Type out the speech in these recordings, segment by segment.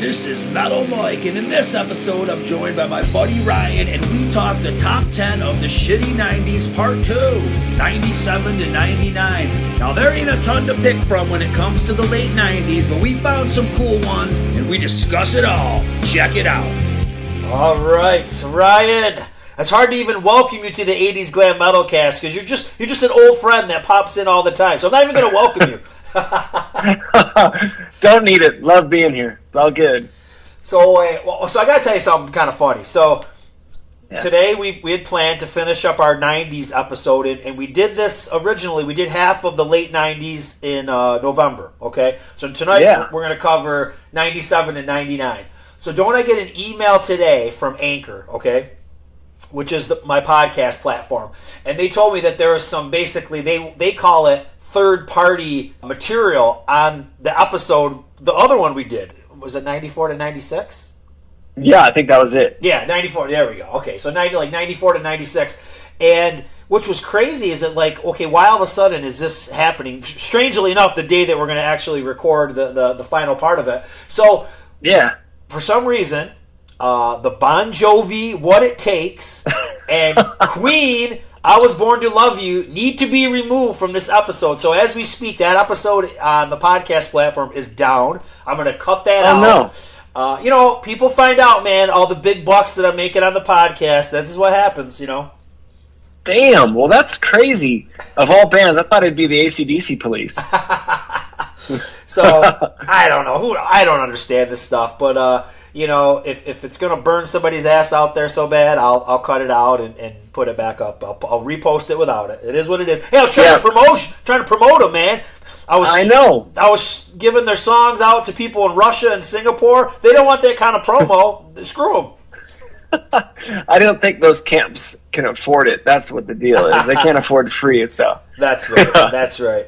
This is Metal Mike, and in this episode, I'm joined by my buddy Ryan, and we talk the top 10 of the shitty 90s part 2, 97 to 99. Now, there ain't a ton to pick from when it comes to the late 90s, but we found some cool ones, and we discuss it all. Check it out. All right, so Ryan. It's hard to even welcome you to the '80s glam metal cast because you're just you're just an old friend that pops in all the time. So I'm not even going to welcome you. Don't need it. Love being here. It's all good. So, uh, well, so I got to tell you something kind of funny. So Yeah. today we, we had planned to finish up our 90s episode, and, and we did this originally. We did half of the late 90s in uh, November. Okay, so tonight Yeah. we're going to cover 97 and 99. So don't I get an email today from Anchor? Okay. Which is the, my podcast platform, and they told me that there is some basically they they call it third party material on the episode. The other one we did was it ninety four to ninety six. Yeah, I think that was it. Yeah, 94. There we go. Okay, so 90, like 94 to 96. And which was crazy is that, like, okay, why all of a sudden is this happening? Strangely enough, the day that we're going to actually record the, the, the final part of it. So, Yeah. for some reason, uh, the Bon Jovi, What It Takes, and Queen, I Was Born to Love You, need to be removed from this episode. So, as we speak, that episode on the podcast platform is down. I'm going to cut that Oh, out. no. Uh, you know, people find out, man, all the big bucks that I'm making on the podcast. This is what happens, you know. Damn. Well, that's crazy. Of all bands, I thought it'd be the ACDC police. So I don't know who I don't understand this stuff, but uh, you know, if, if it's gonna burn somebody's ass out there so bad, I'll I'll cut it out and, and put it back up. I'll, I'll repost it without it. It is what it is. Hey, I was trying Yeah. to promote trying to promote them, man. I was I know. I was giving their songs out to people in Russia and Singapore. They don't want that kind of promo. Screw them. I don't think those camps can afford it. That's what the deal is. They can't afford free. So That's right. That's right.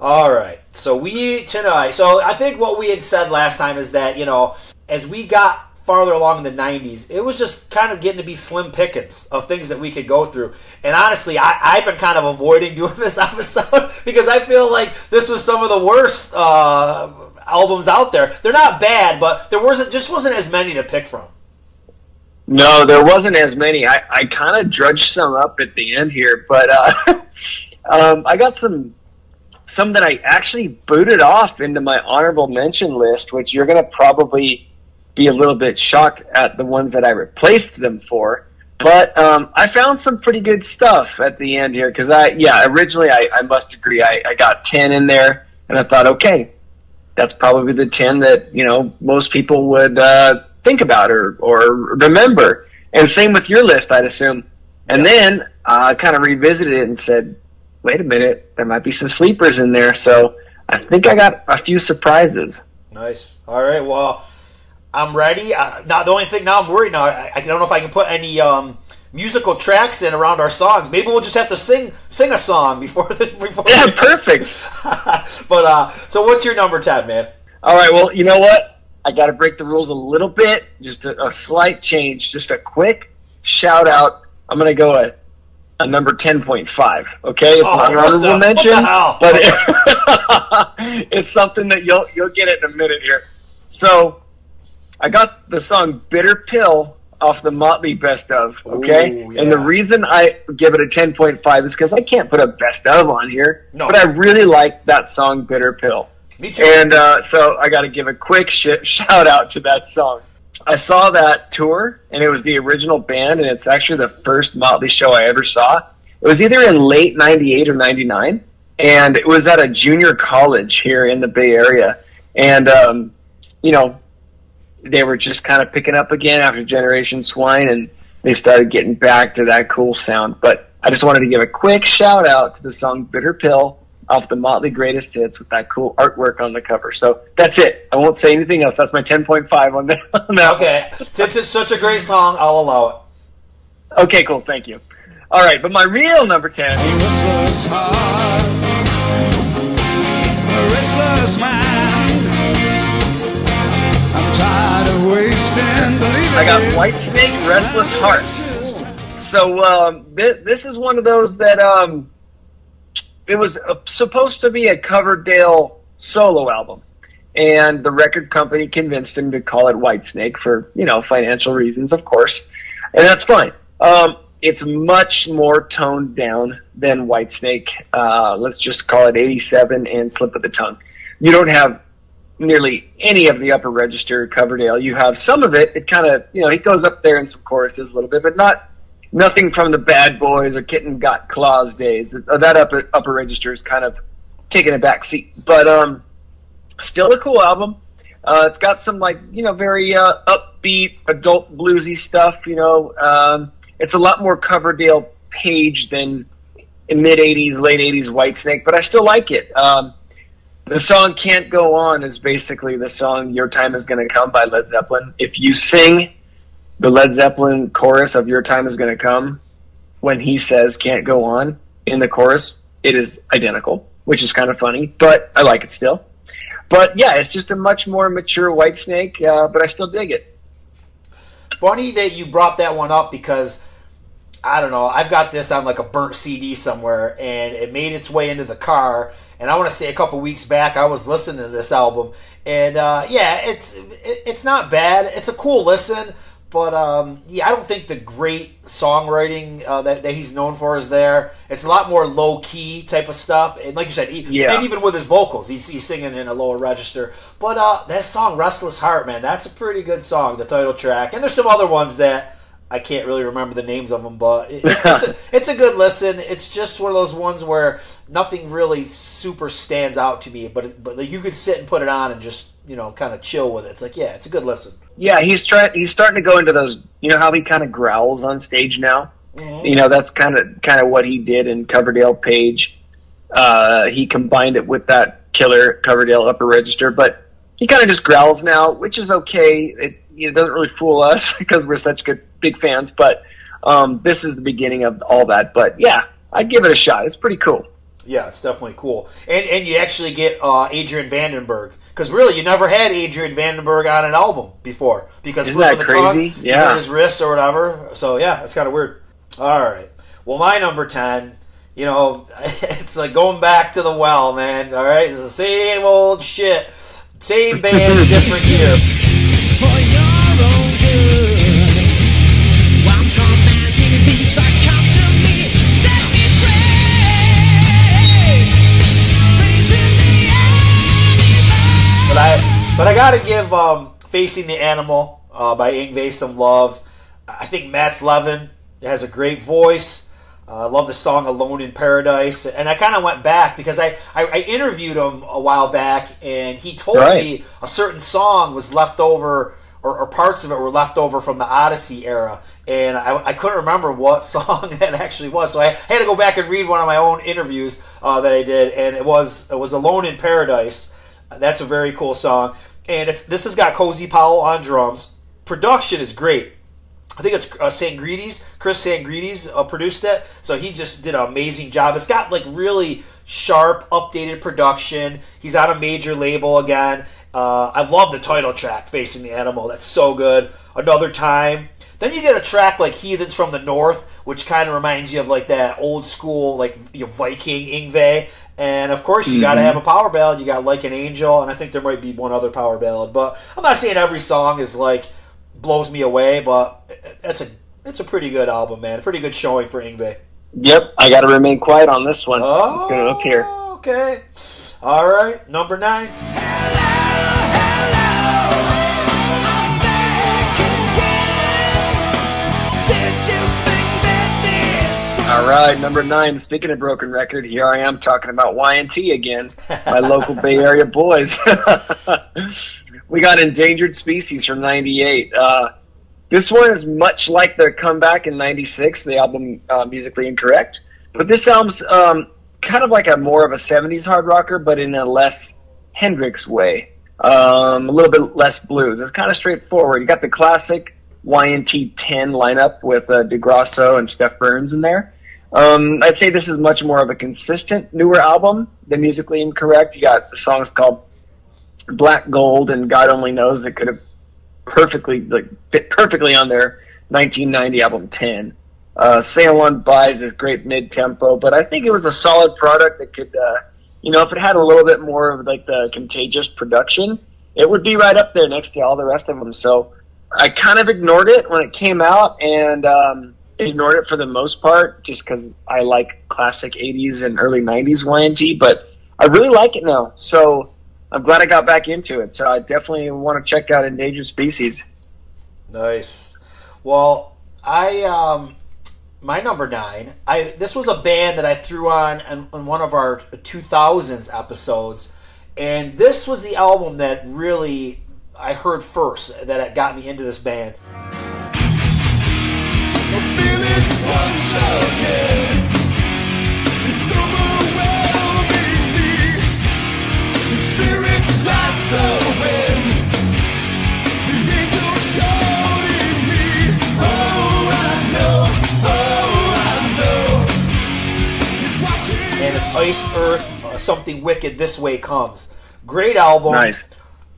All right. So we tonight. So I think what we had said last time is that you know, as we got farther along in the '90s, it was just kind of getting to be slim pickings of things that we could go through. And honestly, I, I've been kind of avoiding doing this episode because I feel like this was some of the worst uh, albums out there. They're not bad, but there wasn't just wasn't as many to pick from. no, there wasn't as many. I, I kind of drudged some up at the end here, but uh, um, I got some some that I actually booted off into my honorable mention list, which you're going to probably be a little bit shocked at the ones that I replaced them for. But um, I found some pretty good stuff at the end here because I, yeah, originally I, I must agree I, I got ten in there, and I thought, okay, that's probably the ten that you know most people would uh, think about or or remember. And same with your list, I'd assume. And then I kind of revisited it and said, wait a minute, there might be some sleepers in there. So I think I got a few surprises. Nice. All right. Well, I'm ready. Uh, now the only thing now I'm worried now. I, I don't know if I can put any um, musical tracks in around our songs. Maybe we'll just have to sing sing a song before the before. Yeah, perfect. but uh, so what's your number ten, man? All right, well, you know what? I got to break the rules a little bit, just a, a slight change, just a quick shout out. I'm going to go a, a number 10.5, okay? It's Oh, an honorable the- mention, but it- it's something that you'll, you'll get it in a minute here. So I got the song Bitter Pill off the Motley Best of, okay? Ooh, And the reason I give it a 10.5 is because I can't put a best of on here, No. but I really like that song Bitter Pill. Me too. And uh, so I got to give a quick sh- shout out to that song. I saw that tour, and it was the original band, and it's actually the first Motley show I ever saw. It was either in late '98 or '99, and it was at a junior college here in the Bay Area. And um, you know, they were just kind of picking up again after Generation Swine, and they started getting back to that cool sound. But I just wanted to give a quick shout out to the song "Bitter Pill." Off the Motley Greatest Hits with that cool artwork on the cover. So that's it. I won't say anything else. That's my 10.5 on that. On that okay, since it's such a great song, I'll allow it. Okay, cool. Thank you. All right, but my real number 10 I got Whitesnake, Restless Heart. So um, thi- this is one of those that um, it was uh, supposed to be a Coverdale solo album, and the record company convinced him to call it Whitesnake for you know financial reasons, of course, and that's fine. Um, it's much more toned down than Whitesnake. Uh, let's just call it 87 and Slip of the Tongue. You don't have nearly any of the upper register Coverdale. You have some of it. It kind of you know he goes up there in some choruses a little bit, but not nothing from the Bad Boys or Kitten Got Claws days. That upper upper register is kind of taking a back seat, but um, still a cool album. Uh, it's got some like you know very uh, upbeat adult bluesy stuff. You know, um, it's a lot more Coverdale Page than mid '80s, late '80s Whitesnake, but I still like it. Um, the song "Can't Go On" is basically the song "Your Time Is to Come" by Led Zeppelin. If you sing the Led Zeppelin chorus of "Your Time Is to Come" when he says "Can't Go On" in the chorus, it is identical, which is kind of funny, but I like it still. But yeah, it's just a much more mature Whitesnake, uh, but I still dig it. Funny that you brought that one up because I don't know. I've got this on like a burnt CD somewhere, and it made its way into the car. And I want to say a couple weeks back, I was listening to this album, and uh, yeah, it's it, it's not bad. It's a cool listen, but um, yeah, I don't think the great songwriting uh, that, that he's known for is there. It's a lot more low key type of stuff, and like you said, he, Yeah. and even with his vocals, he's, he's singing in a lower register. But uh, that song, "Restless Heart," man, that's a pretty good song, the title track. And there's some other ones that I can't really remember the names of them, but it, it's, a, it's a good listen. It's just one of those ones where nothing really super stands out to me, but but like, you could sit and put it on and just you know kind of chill with it. It's like yeah, it's a good listen. Yeah, he's trying. He's starting to go into those. You know how he kind of growls on stage now. You know that's kind of kind of what he did in Coverdale Page. Uh, he combined it with that killer Coverdale upper register, but he kind of just growls now, which is okay. It, it doesn't really fool us because we're such good big fans. But um, this is the beginning of all that. But yeah, I'd give it a shot. It's pretty cool. Yeah, it's definitely cool. And and you actually get uh, Adrian Vandenberg because really you never had Adrian Vandenberg on an album before because Isn't that Tongue, crazy? he Yeah. his wrist or whatever. So yeah, it's kind of weird. All right. Well, my number ten. You know, it's like going back to the well, man. All right, it's the same old shit, same band, different year. But I, gotta give um, "Facing the Animal" uh, by Yngwie some love. I think Mats Levén has a great voice. Uh, I love the song "Alone in Paradise," and I kind of went back because I, I, I interviewed him a while back, and he told Right. me a certain song was left over, or, or parts of it were left over from the Odyssey era, and I, I couldn't remember what song that actually was, so I had to go back and read one of my own interviews uh, that I did, and it was it was "Alone in Paradise." That's a very cool song, and it's this has got Cozy Powell on drums. Production is great. I think it's uh, Tsangarides, Chris Tsangarides uh, produced it, so he just did an amazing job. It's got like really sharp, updated production. He's on a major label again. Uh, I love the title track, "Facing the Animal." That's so good. Another time. Then you get a track like "Heathens from the North," which kind of reminds you of like that old school like you know, Viking Yngwie. And of course, you got to mm-hmm. have a power ballad. You got "Like an Angel," and I think there might be one other power ballad. But I'm not saying every song is like blows me away, but it's a it's a pretty good album, man. A pretty good showing for Yngwie. Yep, I got to remain quiet on this one. Oh, It's going to look here. Okay. All right, number nine. All right, number nine. Speaking of broken record, here I am talking about Y&T again, my local Bay Area boys. we got Endangered Species from '98. Uh, this one is much like their comeback in '96, the album uh, Musically Incorrect, but this album's um, kind of like a more of a '70s hard rocker, but in a less Hendrix way, um, a little bit less blues. It's kind of straightforward. You got the classic Y&T 10 lineup with uh, DeGrasso and Stef Burns in there. Um, I'd say this is much more of a consistent newer album than musically incorrect. You got songs called Black Gold and God Only Knows that could have perfectly like fit perfectly on their 1990 album 10. Uh, Say One Buys is great mid tempo, but I think it was a solid product that could uh, you know, if it had a little bit more of like the contagious production, it would be right up there next to all the rest of them. So I kind of ignored it when it came out and um, ignored it for the most part, just because I like classic '80s and early '90s Y&T. But I really like it now, so I'm glad I got back into it. So I definitely want to check out Endangered Species. Nice. Well, I um, my number nine. I this was a band that I threw on in, in one of our 2000s episodes, and this was the album that really I heard first that got me into this band. Iced Earth, uh, something wicked. This way comes. Great album. Nice.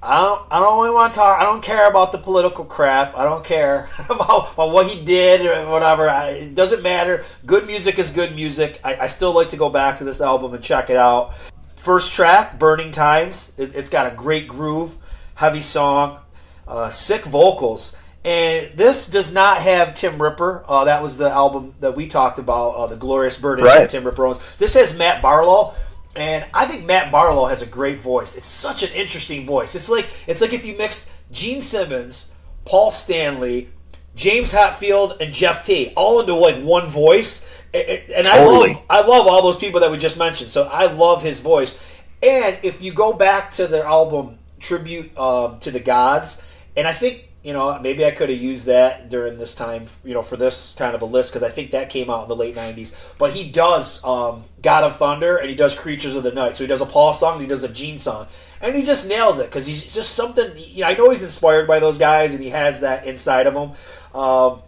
I don't. I don't really want to talk. I don't care about the political crap. I don't care about, about what he did or whatever. I, it doesn't matter. Good music is good music. I, I still like to go back to this album and check it out. First track, "Burning Times." It, it's got a great groove, heavy song, uh, sick vocals. And this does not have Tim Ripper. Uh, that was the album that we talked about, uh, the Glorious Burden Right. Tim Ripper Owens. This has Matt Barlow, and I think Matt Barlow has a great voice. It's such an interesting voice. It's like it's like if you mixed Gene Simmons, Paul Stanley, James Hetfield, and Jeff T all into like one voice. And I Totally. love I love all those people that we just mentioned. So I love his voice. And if you go back to their album tribute um, to the gods, and I think you know maybe I could have used that during this time, you know, for this kind of a list because I think that came out in the late '90s. But he does um, God of Thunder and he does Creatures of the Night. So he does a Paul song, and he does a Gene song, and he just nails it because he's just something. You know, I know he's inspired by those guys, and he has that inside of him. Um,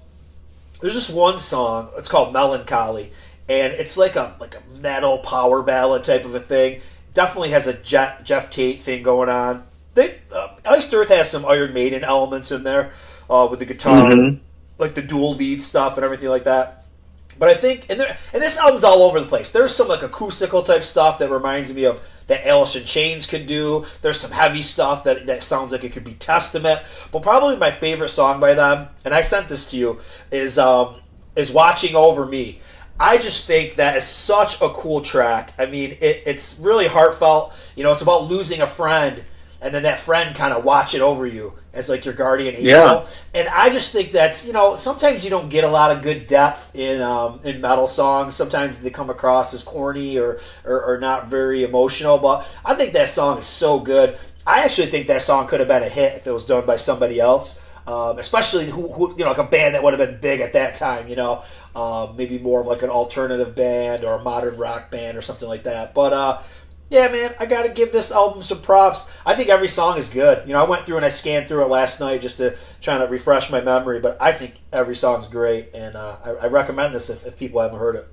there's just one song. It's called Melancholy, and it's like a like a metal power ballad type of a thing. Definitely has a Geoff, Geoff Tate thing going on. They uh, Iced Earth has some Iron Maiden elements in there uh, with the guitar, like the dual lead stuff and everything like that. But I think, and there, and this album's all over the place. There's some like acoustical type stuff that reminds me of that Alice in Chains could do. There's some heavy stuff that that sounds like it could be Testament. But probably my favorite song by them, and I sent this to you, is um, is Watching Over Me. I just think that is such a cool track. I mean, it, it's really heartfelt. You know, it's about losing a friend, and then that friend kind of watch it over you as like your guardian angel. Yeah. And I just think that's you know sometimes you don't get a lot of good depth in um, in metal songs. Sometimes they come across as corny or, or or not very emotional. But I think that song is so good. I actually think that song could have been a hit if it was done by somebody else, um, especially who, who you know like a band that would have been big at that time. You know, um, maybe more of like an alternative band or a modern rock band or something like that. But uh, yeah, man, I got to give this album some props. I think every song is good. You know, I went through and I scanned through it last night just to try to refresh my memory, but I think every song's great, and uh, I, I recommend this if, if people haven't heard it.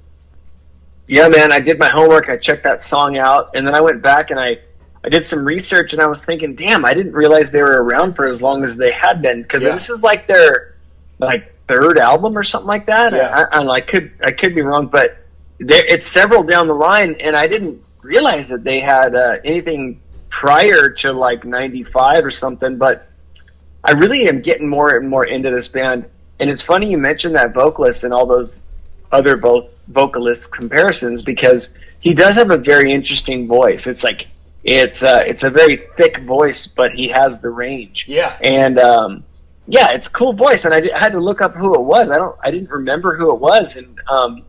Yeah, man, I did my homework. I checked that song out, and then I went back and I, I did some research, and I was thinking, damn, I didn't realize they were around for as long as they had been because Yeah. this is like their like third album or something like that. Yeah. I, I, I could I could be wrong, but there, it's several down the line, and I didn't realize that they had uh, anything prior to like '95 or something. But I really am getting more and more into this band, and it's funny you mentioned that vocalist and all those other vo- vocalist comparisons because he does have a very interesting voice. It's like it's uh, it's a very thick voice, but he has the range. Yeah. and um, yeah, it's a cool voice. And I, had to look up who it was. I don't, I didn't remember who it was, and um,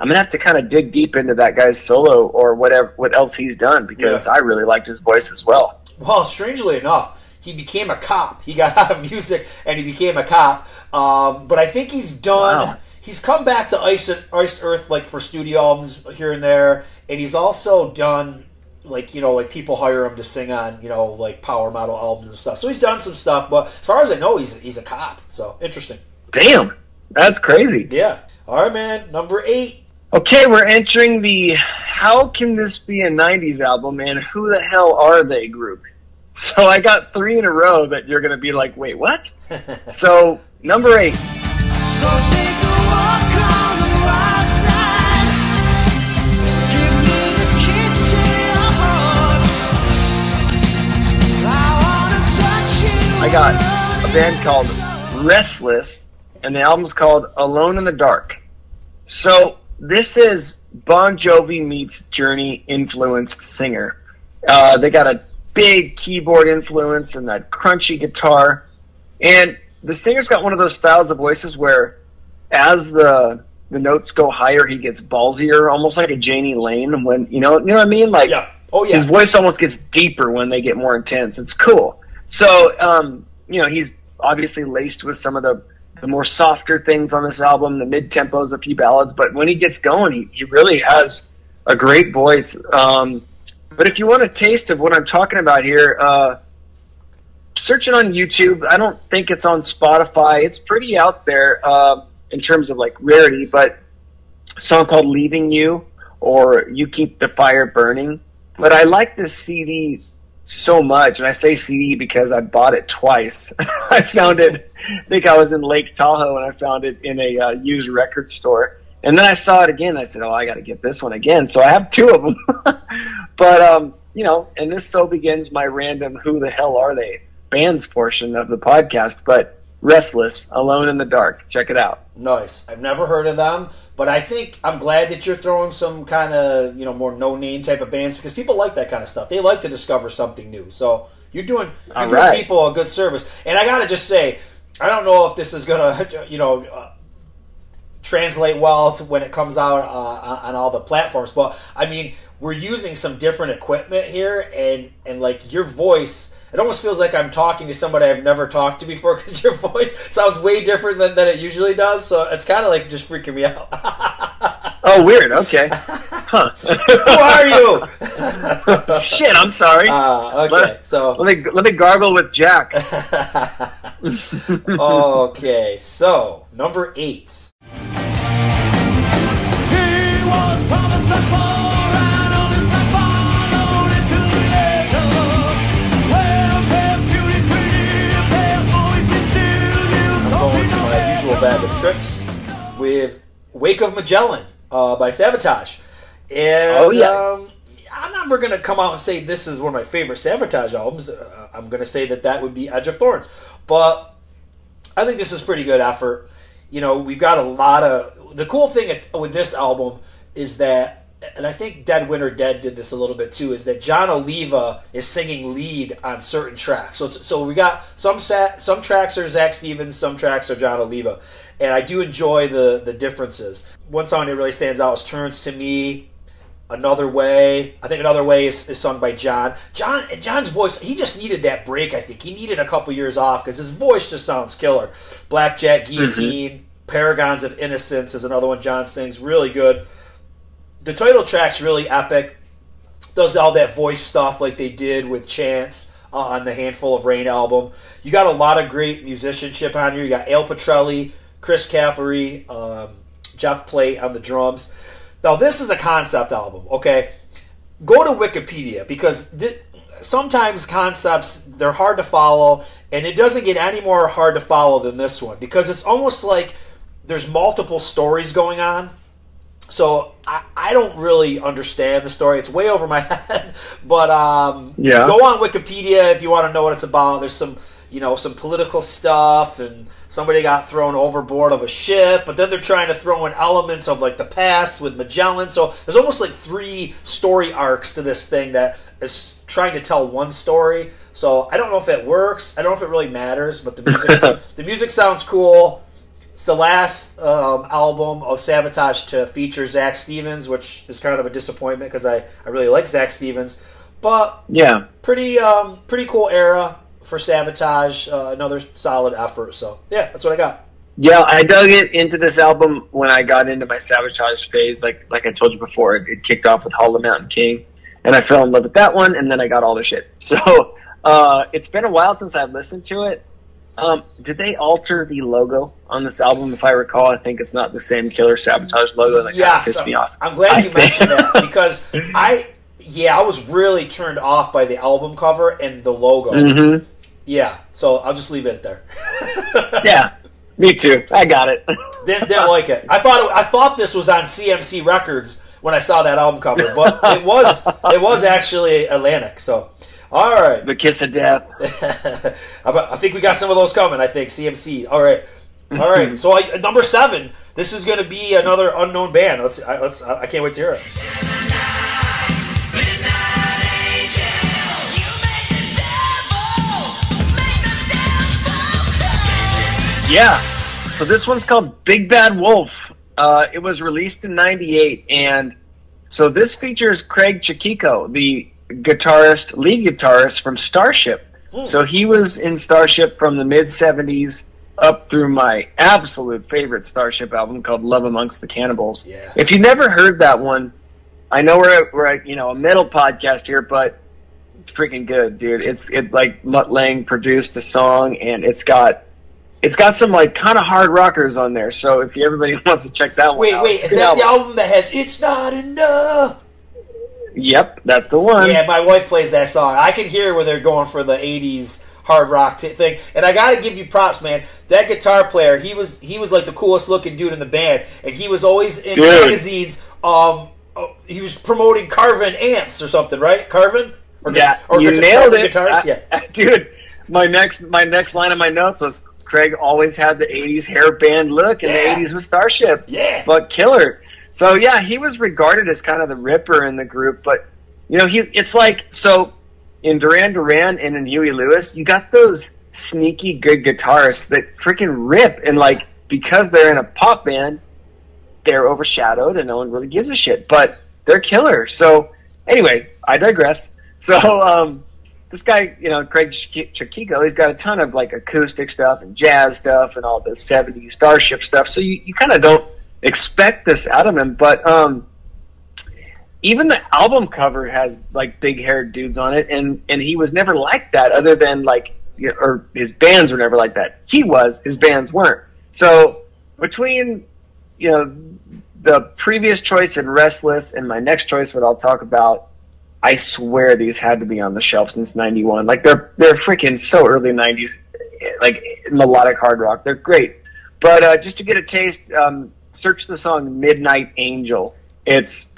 I'm gonna have to kind of dig deep into that guy's solo or whatever what else he's done because Yeah. I really liked his voice as well. Well, strangely enough, he became a cop. He got out of music and he became a cop. Um, but I think he's done. Wow. He's come back to Ice, Iced Earth like for studio albums here and there, and he's also done like you know like people hire him to sing on you know like power metal albums and stuff. So he's done some stuff, but as far as I know, he's he's a cop. So interesting. Damn, that's crazy. Yeah. All right, man. Number eight. Okay, we're entering the How Can This Be a 90s album and Who the Hell Are They group. So I got three in a row that you're going to be like, wait, what? so, number eight. So I got a band called Restless, and the album's called Alone in the Dark. So this is Bon Jovi meets Journey influenced singer. Uh, they got a big keyboard influence and that crunchy guitar, and the singer's got one of those styles of voices where, as the the notes go higher, he gets ballsier, almost like a Jani Lane. When you know, you know what I mean? Like, Yeah. Oh yeah. his voice almost gets deeper when they get more intense. It's cool. So, um, you know, he's obviously laced with some of the, the more softer things on this album, the mid tempos, a few ballads. But when he gets going, he, he really has a great voice. Um, but if you want a taste of what I'm talking about here, uh, search it on YouTube. I don't think it's on Spotify. It's pretty out there uh, in terms of like rarity, but a song called "Leaving You" or "You Keep the Fire Burning." But I like this CD so much, and I say CD because I bought it twice. I found it. I think I was in Lake Tahoe, and I found it in a uh, used record store. And then I saw it again. I said, "Oh, I got to get this one again." So I have two of them. but um, you know, and this so begins my random "Who the hell are they?" bands portion of the podcast. But Restless, Alone in the Dark. Check it out. Nice. I've never heard of them, but I think I'm glad that you're throwing some kind of you know more no name type of bands because people like that kind of stuff. They like to discover something new. So you're doing you're All doing right. people a good service. And I gotta just say, I don't know if this is gonna you know. Uh, translate well when it comes out uh, on on all the platforms but i mean we're using some different equipment here and and like your voice it almost feels like i'm talking to somebody i've never talked to before because your voice sounds way different than, than it usually does so it's kind of like just freaking me out Oh, weird. Okay. Huh. who are you Shit, I'm sorry. uh, okay Let- so let me let me gargle with Jack. okay so number eight She was promised bag of tricks with Wake of Magellan uh, by Savatage. And Oh, yeah. um, I'm never going to come out and say this is one of my favorite Savatage albums. Uh, I'm going to say that that would be Edge of Thorns. But I think this is pretty good effort. You know, we've got a lot of. The cool thing with this album is that, and I think Dead Winter Dead did this a little bit too, is that Jon Oliva is singing lead on certain tracks. So, so we got some sa- some tracks are Zach Stevens, some tracks are Jon Oliva, and I do enjoy the the differences. One song that really stands out is "Turns to Me." Another Way. I think Another Way is, is sung by John. John John's voice, he just needed that break, I think. He needed a couple years off because his voice just sounds killer. Blackjack mm-hmm. Guillotine, Paragons of Innocence is another one John sings. Really good. The title track's really epic. Does all that voice stuff like they did with Chance on the Handful of Rain album. You got a lot of great musicianship on here. You got Al Pitrelli, Chris Caffery, um, Jeff Plate on the drums. Now, this is a concept album, okay? Go to Wikipedia because di- sometimes concepts, they're hard to follow, and it doesn't get any more hard to follow than this one because it's almost like there's multiple stories going on. So I, I don't really understand the story. It's way over my head. But um, Yeah. go on Wikipedia if you want to know what it's about. There's some you know some political stuff and somebody got thrown overboard of a ship, but then they're trying to throw in elements of like the past with Magellan. So there's almost like three story arcs to this thing that is trying to tell one story. So I don't know if it works. I don't know if it really matters, but the music the music sounds cool. It's the last um, album of Savatage to feature Zach Stevens, which is kind of a disappointment because I, I really like Zach Stevens. But Yeah. pretty um, pretty cool era for Savatage. Uh, another solid effort. So yeah, that's what I got. Yeah, I dug it into this album when I got into my Savatage phase. Like like I told you before, it, it kicked off with Hollow Mountain King, and I fell in love with that one, and then I got all the shit. So uh, it's been a while since I've listened to it. Um, did they alter the logo on this album? If I recall, I think it's not the same Killer Savatage logo. That kind Yes, of pissed me off. I'm glad I you think- mentioned that because I yeah I was really turned off by the album cover and the logo. Mhm. Yeah, so I'll just leave it there. Yeah, me too. I got it. didn't, didn't like it. I thought it, I thought this was on CMC Records when I saw that album cover, but it was it was actually Atlantic. So, All right. The Kiss of Death. I think we got some of those coming. I think CMC. All right, all right. So I, number seven. This is going to be another unknown band. Let's. I, let's. I I can't wait to hear it. Yeah. So this one's called Big Bad Wolf. Uh, it was released in '98, and so this features Craig Chaquico, the guitarist, lead guitarist from Starship. Hmm. So he was in Starship from the mid '70s up through my absolute favorite Starship album called Love Amongst the Cannibals. Yeah. If you never heard that one, I know we're we're you know a metal podcast here, but it's freaking good, dude. It's it like Mutt Lange produced a song, and it's got it's got some like kind of hard rockers on there. So if everybody wants to check that one, Wait, out, wait. Is that the album. album that has "It's Not Enough"? Yep, that's the one. Yeah, my wife plays that song. I can hear where they're going for the '80s hard rock t- thing, and I got to give you props, man. That guitar player, he was he was like the coolest looking dude in the band, and he was always in Dude. magazines. Um, oh, he was promoting Carvin amps or something, right? Carvin? Or, Yeah, or you guitar- nailed it, Guitars? I- yeah. dude. My next my next line of my notes was Craig always had the '80s hair band look, and Yeah. the '80s was Starship. Yeah. but killer. So yeah, he was regarded as kind of the ripper in the group, but you know, he it's like so in Duran Duran and in Huey Lewis, you got those sneaky good guitarists that freaking rip, and like because they're in a pop band, they're overshadowed and no one really gives a shit, but they're killer. So anyway, I digress. So um, this guy, you know, Craig Ch- he's got a ton of like acoustic stuff and jazz stuff and all the '70s Starship stuff. So you, you kind of don't expect this out of him, but um, even the album cover has like big haired dudes on it, and and he was never like that, other than like, or his bands were never like that. He was, his bands weren't. So between you know the previous choice in Restless and my next choice, what I'll talk about, I swear these had to be on the shelf since '91. Like they're they're freaking so early '90s, like melodic hard rock. They're great. But uh, just to get a taste, um, search the song "Midnight Angel." It's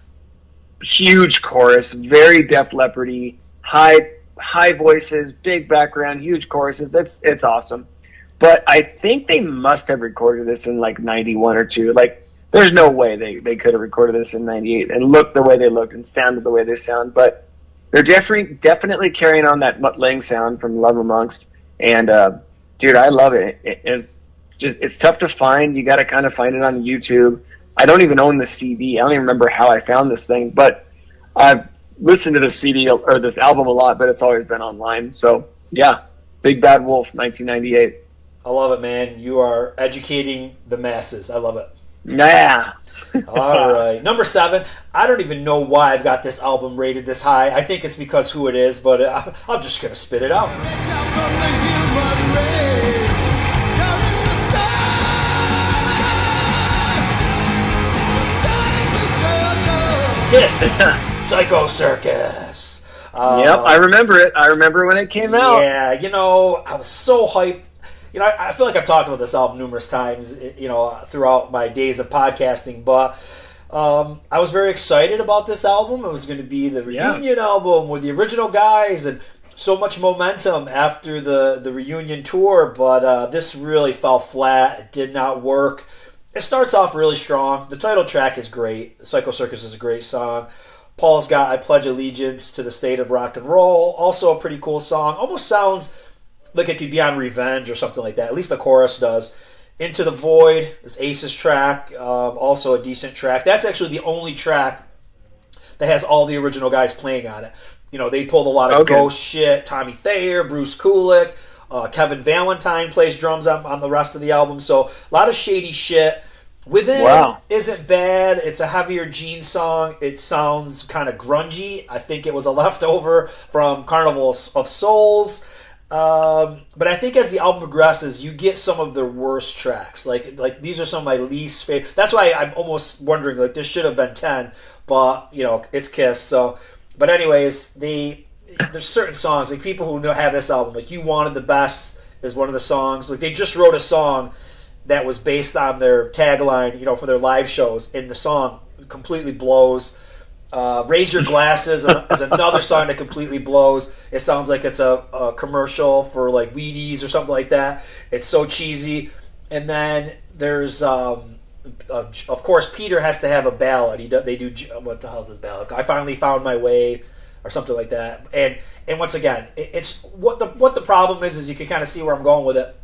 huge chorus, very Def Leppardy, high high voices, big background, huge choruses. That's it's awesome. But I think they must have recorded this in like '91 or two. Like, there's no way they they could have recorded this in '98 and looked the way they looked and sounded the way they sound. But they're definitely definitely carrying on that Mutt Lange sound from Love Amongst. And uh, dude, I love it. It, it just it's tough to find. You got to kind of find it on YouTube. I don't even own the CD. I don't even remember how I found this thing, but I've listened to this CD or this album a lot, but it's always been online. So yeah, Big Bad Wolf, 1998. I love it, man. You are educating the masses. I love it. Nah. All right, number seven. I don't even know why I've got this album rated this high. I think it's because who it is, but uh, I'm just gonna spit it out. Kiss, Psycho Circus. Uh, yep, I remember it. I remember when it came out. Yeah, you know, I was so hyped. You know, I, I feel like I've talked about this album numerous times, you know, throughout my days of podcasting, but um, I was very excited about this album. It was going to be the Yeah. reunion album with the original guys and so much momentum after the, the reunion tour, but uh, this really fell flat. It did not work. It starts off really strong. The title track is great. Psycho Circus is a great song. Paul's got I Pledge Allegiance to the State of Rock and Roll. Also a pretty cool song. Almost sounds like it could be on Revenge or something like that. At least the chorus does. Into the Void is Ace's track. Um, also a decent track. That's actually the only track that has all the original guys playing on it. You know, they pulled a lot of Okay. ghost shit. Tommy Thayer, Bruce Kulick, uh, Kevin Valentine plays drums on, on the rest of the album. So a lot of shady shit. Within Wow. isn't bad. It's a heavier Gene song. It sounds kind of grungy. I think it was a leftover from Carnival of Souls. Um, but I think as the album progresses, you get some of their worst tracks. Like like these are some of my least favorite. That's why I'm almost wondering like this should have been ten, but you know it's Kiss. So, but anyways, the there's certain songs like people who know have this album like you wanted the best is one of the songs. Like they just wrote a song that was based on their tagline, you know, for their live shows, and the song completely blows. Uh, Raise Your Glasses is another song that completely blows. It sounds like it's a, a commercial for like Wheaties or something like that. It's so cheesy. And then there's, um, uh, of course, Peter has to have a ballad. He do, they do what the hell's his ballad? I finally found my way, or something like that. And and once again, it's what the what the problem is is you can kind of see where I'm going with it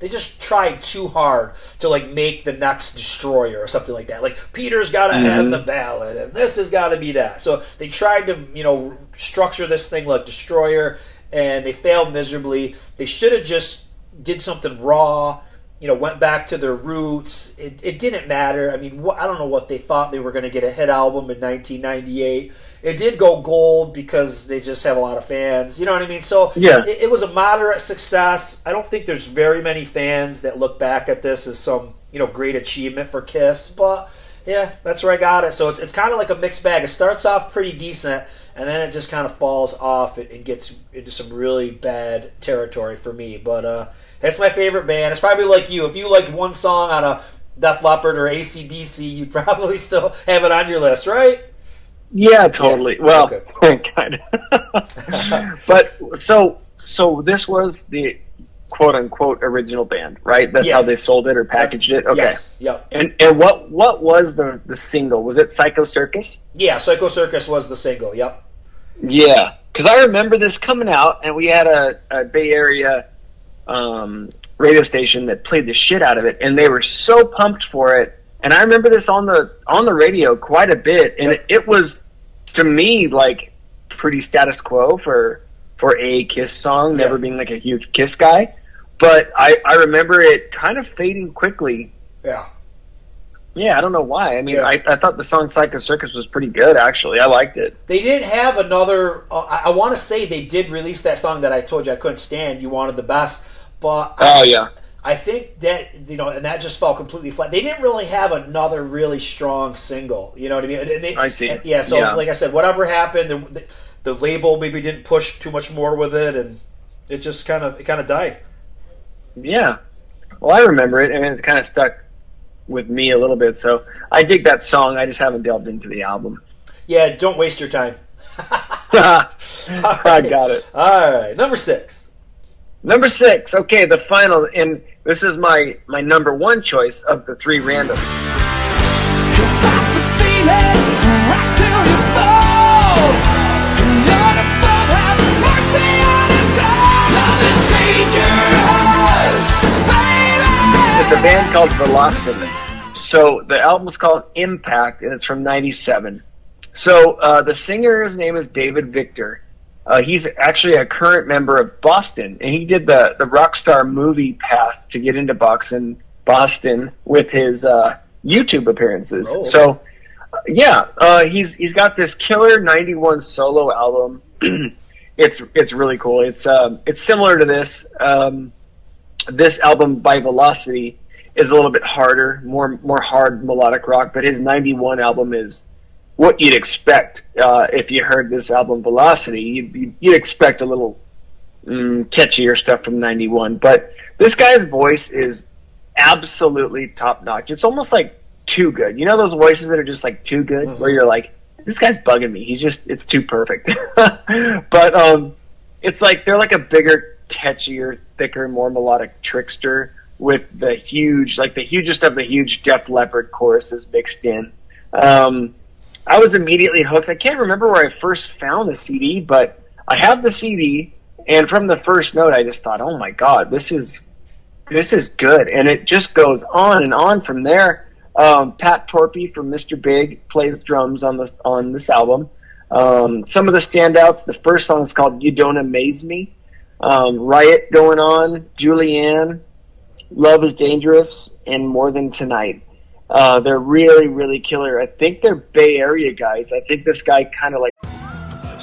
they just tried too hard to like make the next destroyer or something like that. Like Peter's got to mm-hmm. have the ballad, and this has got to be that. So they tried to you know structure this thing like destroyer, and they failed miserably. They should have just did something raw. You know, went back to their roots. It, it didn't matter. I mean, wh- I don't know what they thought they were going to get a hit album in 1998. It did go gold because they just have a lot of fans. You know what I mean? So Yeah. it, it was a moderate success. I don't think there's very many fans that look back at this as some you know great achievement for Kiss, but yeah, that's where I got it. So it's, it's kind of like a mixed bag. It starts off pretty decent, and then it just kind of falls off and, and gets into some really bad territory for me. But uh, it's my favorite band. It's probably like you. If you liked one song on a Def Leppard or ACDC, you'd probably still have it on your list, right? Yeah, totally. Yeah, Well, okay. kind of. but so so this was the quote unquote original band, right? That's Yeah. how they sold it or packaged it. Okay. Yes. Yep. And and what what was the the single? Was it Psycho Circus? Yeah. Psycho Circus was the single. Yep. Yeah, because I remember this coming out, and we had a, a Bay Area um, radio station that played the shit out of it, and they were so pumped for it. And I remember this on the on the radio quite a bit, and it, it was to me like pretty status quo for for a Kiss song. Never Yeah. being like a huge Kiss guy, but I I remember it kind of fading quickly. Yeah. Yeah, I don't know why. I mean, Yeah. I, I thought the song Psycho Circus was pretty good, actually. I liked it. They didn't have another. Uh, I, I want to say they did release that song that I told you I couldn't stand. You wanted the best, but I, Oh, yeah. I think that you know, and that just fell completely flat. They didn't really have another really strong single. You know what I mean? They- I see. Yeah. So, Yeah. like I said, whatever happened, the, the, the label maybe didn't push too much more with it, and it just kind of it kind of died. Yeah. Well, I remember it, and it kind of stuck with me a little bit. So I dig that song. I just haven't delved into the album. Yeah. Don't waste your time. I got it. All right, number six. Number six. Okay, the final, and this is my my number one choice of the three randoms. It's a band called Velocity. So the album's called Impact, and it's from '97. So uh, the singer's name is David Victor. Uh, he's actually a current member of Boston, and he did the the Rockstar movie path to get into boxing Boston with his uh, YouTube appearances. Oh. So uh, yeah, uh, he's he's got this killer '91 solo album. it's it's really cool. It's um, it's similar to this. Um, this album by Velocity is a little bit harder, more more hard melodic rock, but his '91 album is what you'd expect uh, if you heard this album Velocity. You'd, you'd- expect a little mm, catchier stuff from '91, but this guy's voice is absolutely top notch. It's almost like too good. You know those voices that are just like too good, where you're like, this guy's bugging me. He's just it's too perfect. but um, it's like they're like a bigger, catchier, thicker, more melodic Trixter with the huge, like the hugest of the huge Def Leppard choruses mixed in. Um, I was immediately hooked. I can't remember where I first found the CD, but I have the CD, and from the first note, I just thought, "Oh my god, this is this is good," and it just goes on and on from there. Um, Pat Torpey from Mr. Big plays drums on this on this album. Um, some of the standouts. The first song is called "You Don't Amaze Me." Um, Riot going on. Julianne, Love is Dangerous, and More Than Tonight. Uh, they're really, really killer. I think they're Bay Area guys. I think this guy kind of like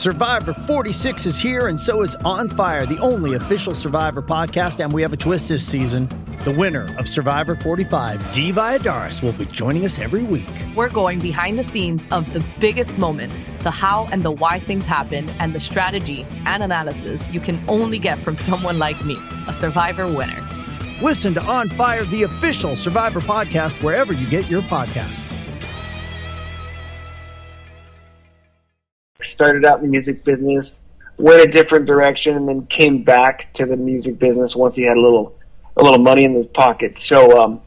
Survivor 46 is here, and so is On Fire, the only official Survivor podcast. And we have a twist this season. The winner of Survivor 45, Dee Valladares, will be joining us every week. We're going behind the scenes of the biggest moments, the how and the why things happen, and the strategy and analysis you can only get from someone like me, a survivor winner. Listen to On Fire, the official Survivor podcast, wherever you get your podcast. started out in the music business, went a different direction, and then came back to the music business once he had a little a little money in his pocket. So um,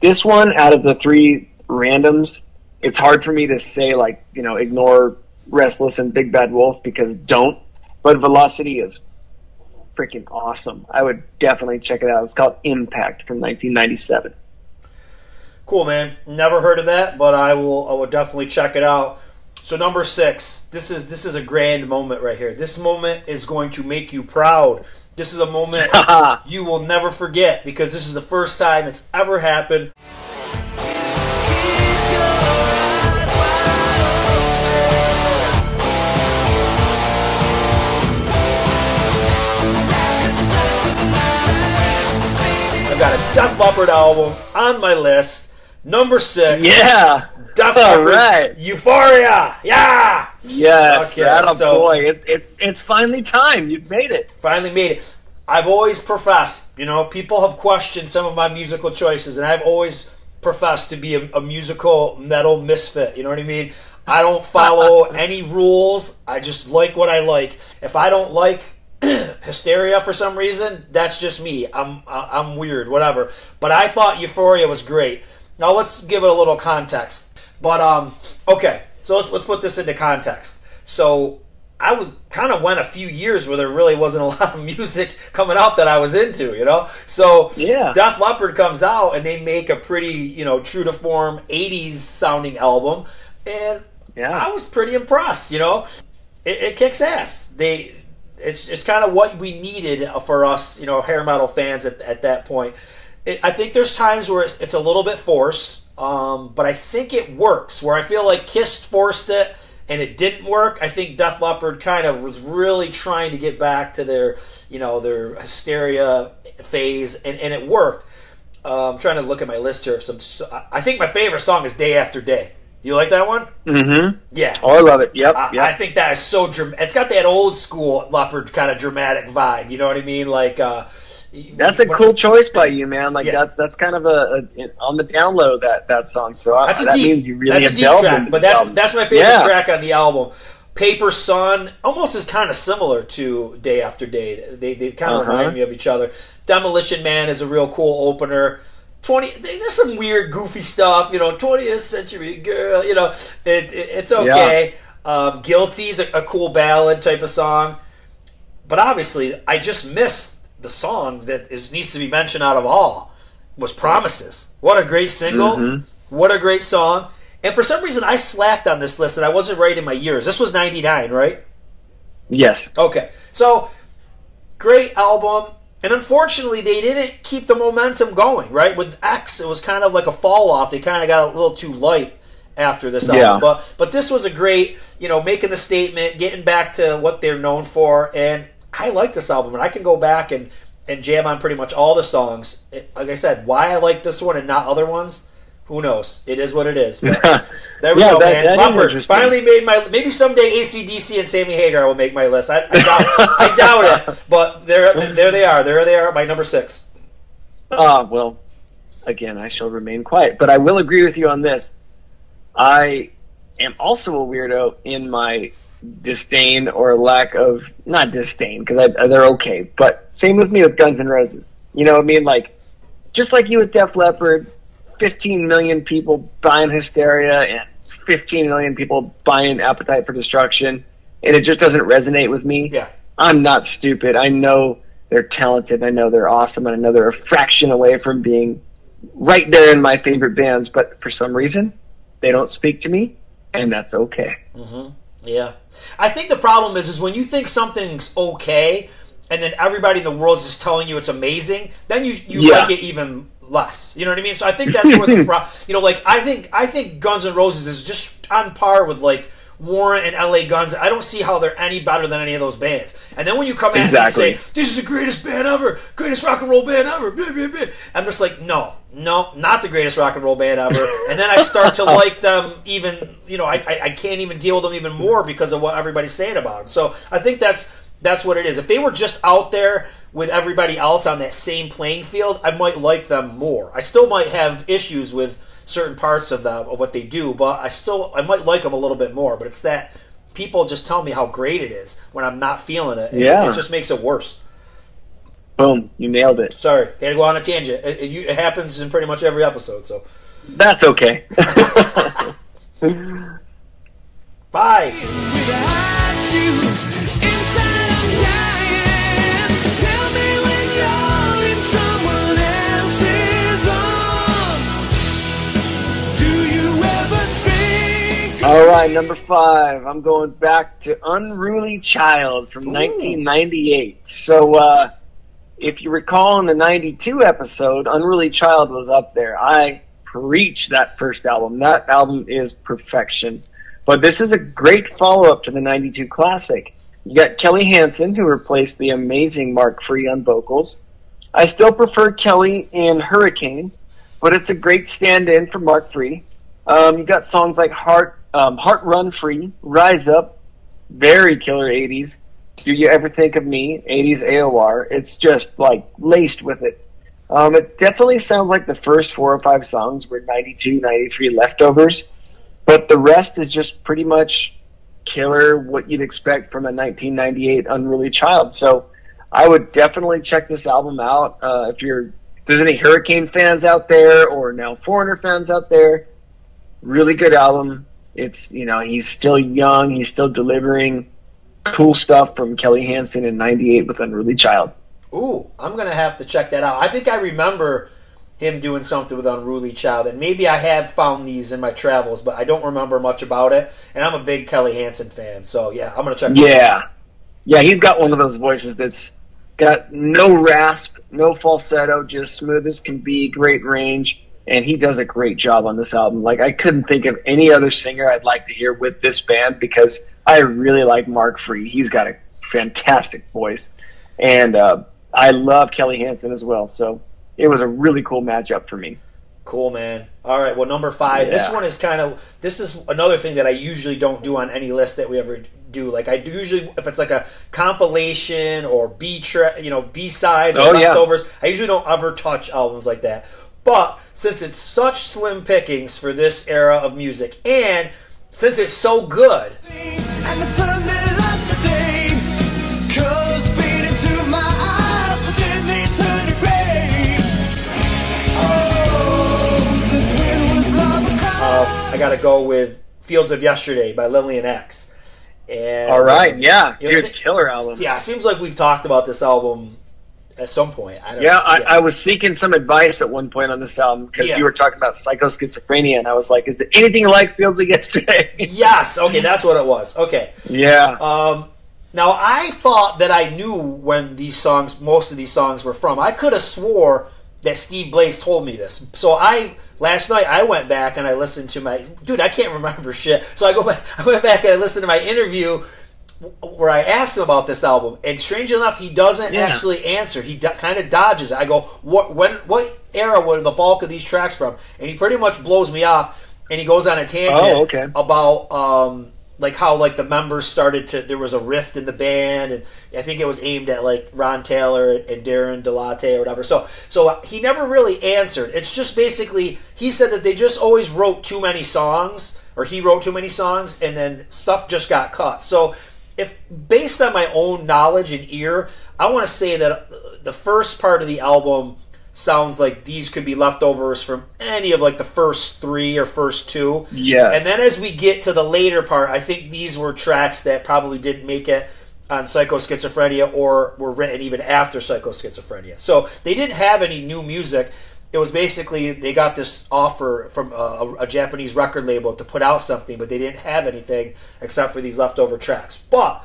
this one, out of the three randoms, it's hard for me to say like you know ignore Restless and Big Bad Wolf because don't. But Velocity is freaking awesome. I would definitely check it out. It's called Impact from 1997. Cool, man. Never heard of that, but I will. I will definitely check it out. So number six. This is this is a grand moment right here. This moment is going to make you proud. This is a moment you will never forget because this is the first time it's ever happened. I've got a Def Leppard album on my list. Number six. Yeah. Def All Leppard. right. Euphoria. Yeah. Yes. Okay, that so- boy. It, it's it's finally time. You've made it. finally made it. I've always professed, you know, people have questioned some of my musical choices, and I've always professed to be a, a musical metal misfit. You know what I mean? I don't follow any rules. I just like what I like. If I don't like Hysteria for some reason, that's just me. I'm I'm weird, whatever. But I thought Euphoria was great. Now let's give it a little context. But um, okay, so let's let's put this into context. So I was kind of went a few years where there really wasn't a lot of music coming out that I was into, you know. So Yeah. Def Leppard comes out and they make a pretty, you know, true to form '80s sounding album, and Yeah. I was pretty impressed. You know, it, it kicks ass. They, it's it's kind of what we needed for us, you know, hair metal fans at, at that point. It, I think there's times where it's, it's a little bit forced, um, but I think it works. Where I feel like Kiss forced it and it didn't work. I think Def Leppard kind of was really trying to get back to their, you know, their hysteria phase, and, and it worked. Uh, I'm trying to look at my list here of some. I think my favorite song is "Day After Day." You like that one? Mm-hmm. Yeah. Oh, I love it. Yep. I, yep. I think that is so dramatic. It's got that old school Leppard kind of dramatic vibe. You know what I mean? Like uh, That's a cool choice by you, man. Like Yeah. that's that's kind of a, a on the download that that song. So I, That's a that deep. means you really that's a deep track, but that's album. that's my favorite Yeah. track on the album. Paper Sun almost is kind of similar to Day After Day. They they kind of Uh-huh. remind me of each other. Demolition Man is a real cool opener. Twenty, there's some weird, goofy stuff. You know, 20th century girl. You know, it, it, it's okay. Um, Guilty's a, a cool ballad type of song, but obviously, I just missed the song that is needs to be mentioned out of all was Promises. What a great single! Mm-hmm. What a great song! And for some reason, I slacked on this list, and I wasn't right in my years. This was '99, right? Yes. Okay, so great album, and unfortunately, they didn't keep the momentum going. Right with X, it was kind of like a fall off. They kind of got a little too light after this album, Yeah. but but this was a great, you know, making the statement, getting back to what they're known for, and I like this album, and I can go back and and jam on pretty much all the songs. Like I said, why I like this one and not other ones. Who knows? It is what it is. But there we Yeah, go, that- man. that interesting. finally made my. Maybe someday ACDC and Sammy Hagar will make my list. I, I doubt. I doubt it. But there, there they are. There they are. My number six. Ah, well, again, I shall remain quiet, but I will agree with you on this. I am also a weirdo in my disdain or lack of not disdain because they're okay, but same with me with Guns N' Roses. You know what I mean? Like just like you with Def Leppard, 15 million people buying Hysteria and 15 million people buying Appetite for Destruction, and it just doesn't resonate with me. Yeah. I'm not stupid. I know they're talented. I know they're awesome, and I know they're a fraction away from being right there in my favorite bands. But for some reason, they don't speak to me, and that's okay. Mm-hmm. Yeah. I think the problem is, is when you think something's okay, and then everybody in the world is just telling you it's amazing, then you you Yeah. like it even less. You know what I mean? So I think that's where the pro- you know, like I think I think Guns N' Roses is just on par with like Warrant and LA Guns. I don't see how they're any better than any of those bands. And then when you come in Exactly. and say this is the greatest band ever, greatest rock and roll band ever, blah, blah, blah," I'm just like no, no, not the greatest rock and roll band ever. and then I start to like them even. You know, I, I I can't even deal with them even more because of what everybody's saying about them. So I think that's that's what it is. If they were just out there with everybody else on that same playing field, I might like them more. I still might have issues with certain parts of them of what they do, but I still I might like them a little bit more. But it's that people just tell me how great it is when I'm not feeling it. It- Yeah. it just makes it worse. Boom, you nailed it. Sorry, had to go on a tangent. It, it, it happens in pretty much every episode. So That's okay. bye. All right, number five. I'm going back to Unruly Child from 1998. So, uh, if you recall in the 92 episode, Unruly Child was up there. I preach that first album. That album is perfection. But this is a great follow up to the 92 classic. You got Kelly Hansen, who replaced the amazing Mark Free on vocals. I still prefer Kelly in Hurricane, but it's a great stand in for Mark Free. Um, you got songs like Heart, um, Heart Run Free, Rise Up, very killer 80s. Do You Ever Think of Me, 80s AOR. It's just like laced with it. Um, it definitely sounds like the first four or five songs were 92, 93 leftovers, but the rest is just pretty much killer, what you'd expect from a 1998 Unruly Child. So I would definitely check this album out. Uh, if you're, if there's any Hurricane fans out there or now Foreigner fans out there, really good album. It's, you know, he's still young, he's still delivering cool stuff from Kelly Hansen in 98 with Unruly Child. Ooh, I'm gonna have to check that out. I think I remember him doing something with Unruly Child, and maybe I have found these in my travels, but I don't remember much about it. And I'm a big Kelly Hansen fan, so yeah, I'm gonna check. that out. Yeah. Yeah, he's got one of those voices that's got no rasp, no falsetto, just smooth as can be, great range, and he does a great job on this album. Like I couldn't think of any other singer I'd like to hear with this band because I really like Mark Free. He's got a fantastic voice. And uh, I love Kelly Hansen as well. So it was a really cool matchup for me. Cool, man. All right, well, number five. This one is kind of. This is another thing that I usually don't do on any list that we ever do. Like I do usually, if it's like a compilation or B tra- you know, B sides or Oh, yeah. leftovers, I usually don't ever touch albums like that. But since it's such slim pickings for this era of music, and since it's so good, And the sun that lights the day Colors fade into my eyes But then they turn to gray Oh, since when was love a uh, I got to go with "Fields of Yesterday" by Lillian Axe. And All right. Yeah. You know, Dude, killer album. Yeah, it seems like we've talked about this album at some point. I don't Yeah, know. I, I was seeking some advice at one point on this album because Yeah. you were talking about Psycho Schizophrenia, and I was like, "Is it anything like Fields of Yesterday?" Yes. Okay, that's what it was. Okay. yeah, Um, now I thought that I knew when these songs, most of these songs were from. I could have swore that Steve Blaze told me this. So I last night I went back and I listened to my dude. I can't remember shit. So I go back. I went back and I listened to my interview where I asked him about this album, and strange enough, he doesn't Yeah. actually answer. He do- kind of dodges it. I go, "What? When? What era were the bulk of these tracks from?" And he pretty much blows me off, and he goes on a tangent Oh, okay. about um, like how like the members started to. There was a rift in the band, and I think it was aimed at like Ron Taylor and Darren DeLatte or whatever. So, so he never really answered. It's just basically he said that they just always wrote too many songs, or he wrote too many songs, and then stuff just got cut. So if based on my own knowledge and ear, I want to say that uh, the first part of the album sounds like these could be leftovers from any of like the first three or first two. Yes. And then as we get to the later part, I think these were tracks that probably didn't make it on Psycho Schizophrenia or were written even after Psycho Schizophrenia. So they didn't have any new music. It was basically they got this offer from a, a Japanese record label to put out something, but they didn't have anything except for these leftover tracks. But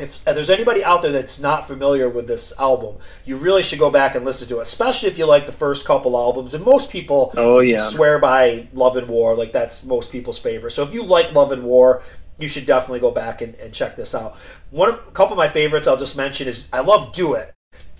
if there's anybody out there that's not familiar with this album, you really should go back and listen to it, especially if you like the first couple albums. And most people Oh, yeah. swear by Love and War, like that's most people's favorite. So if you like Love and War, you should definitely go back and, and check this out. One a couple of my favorites I'll just mention is I love Do It.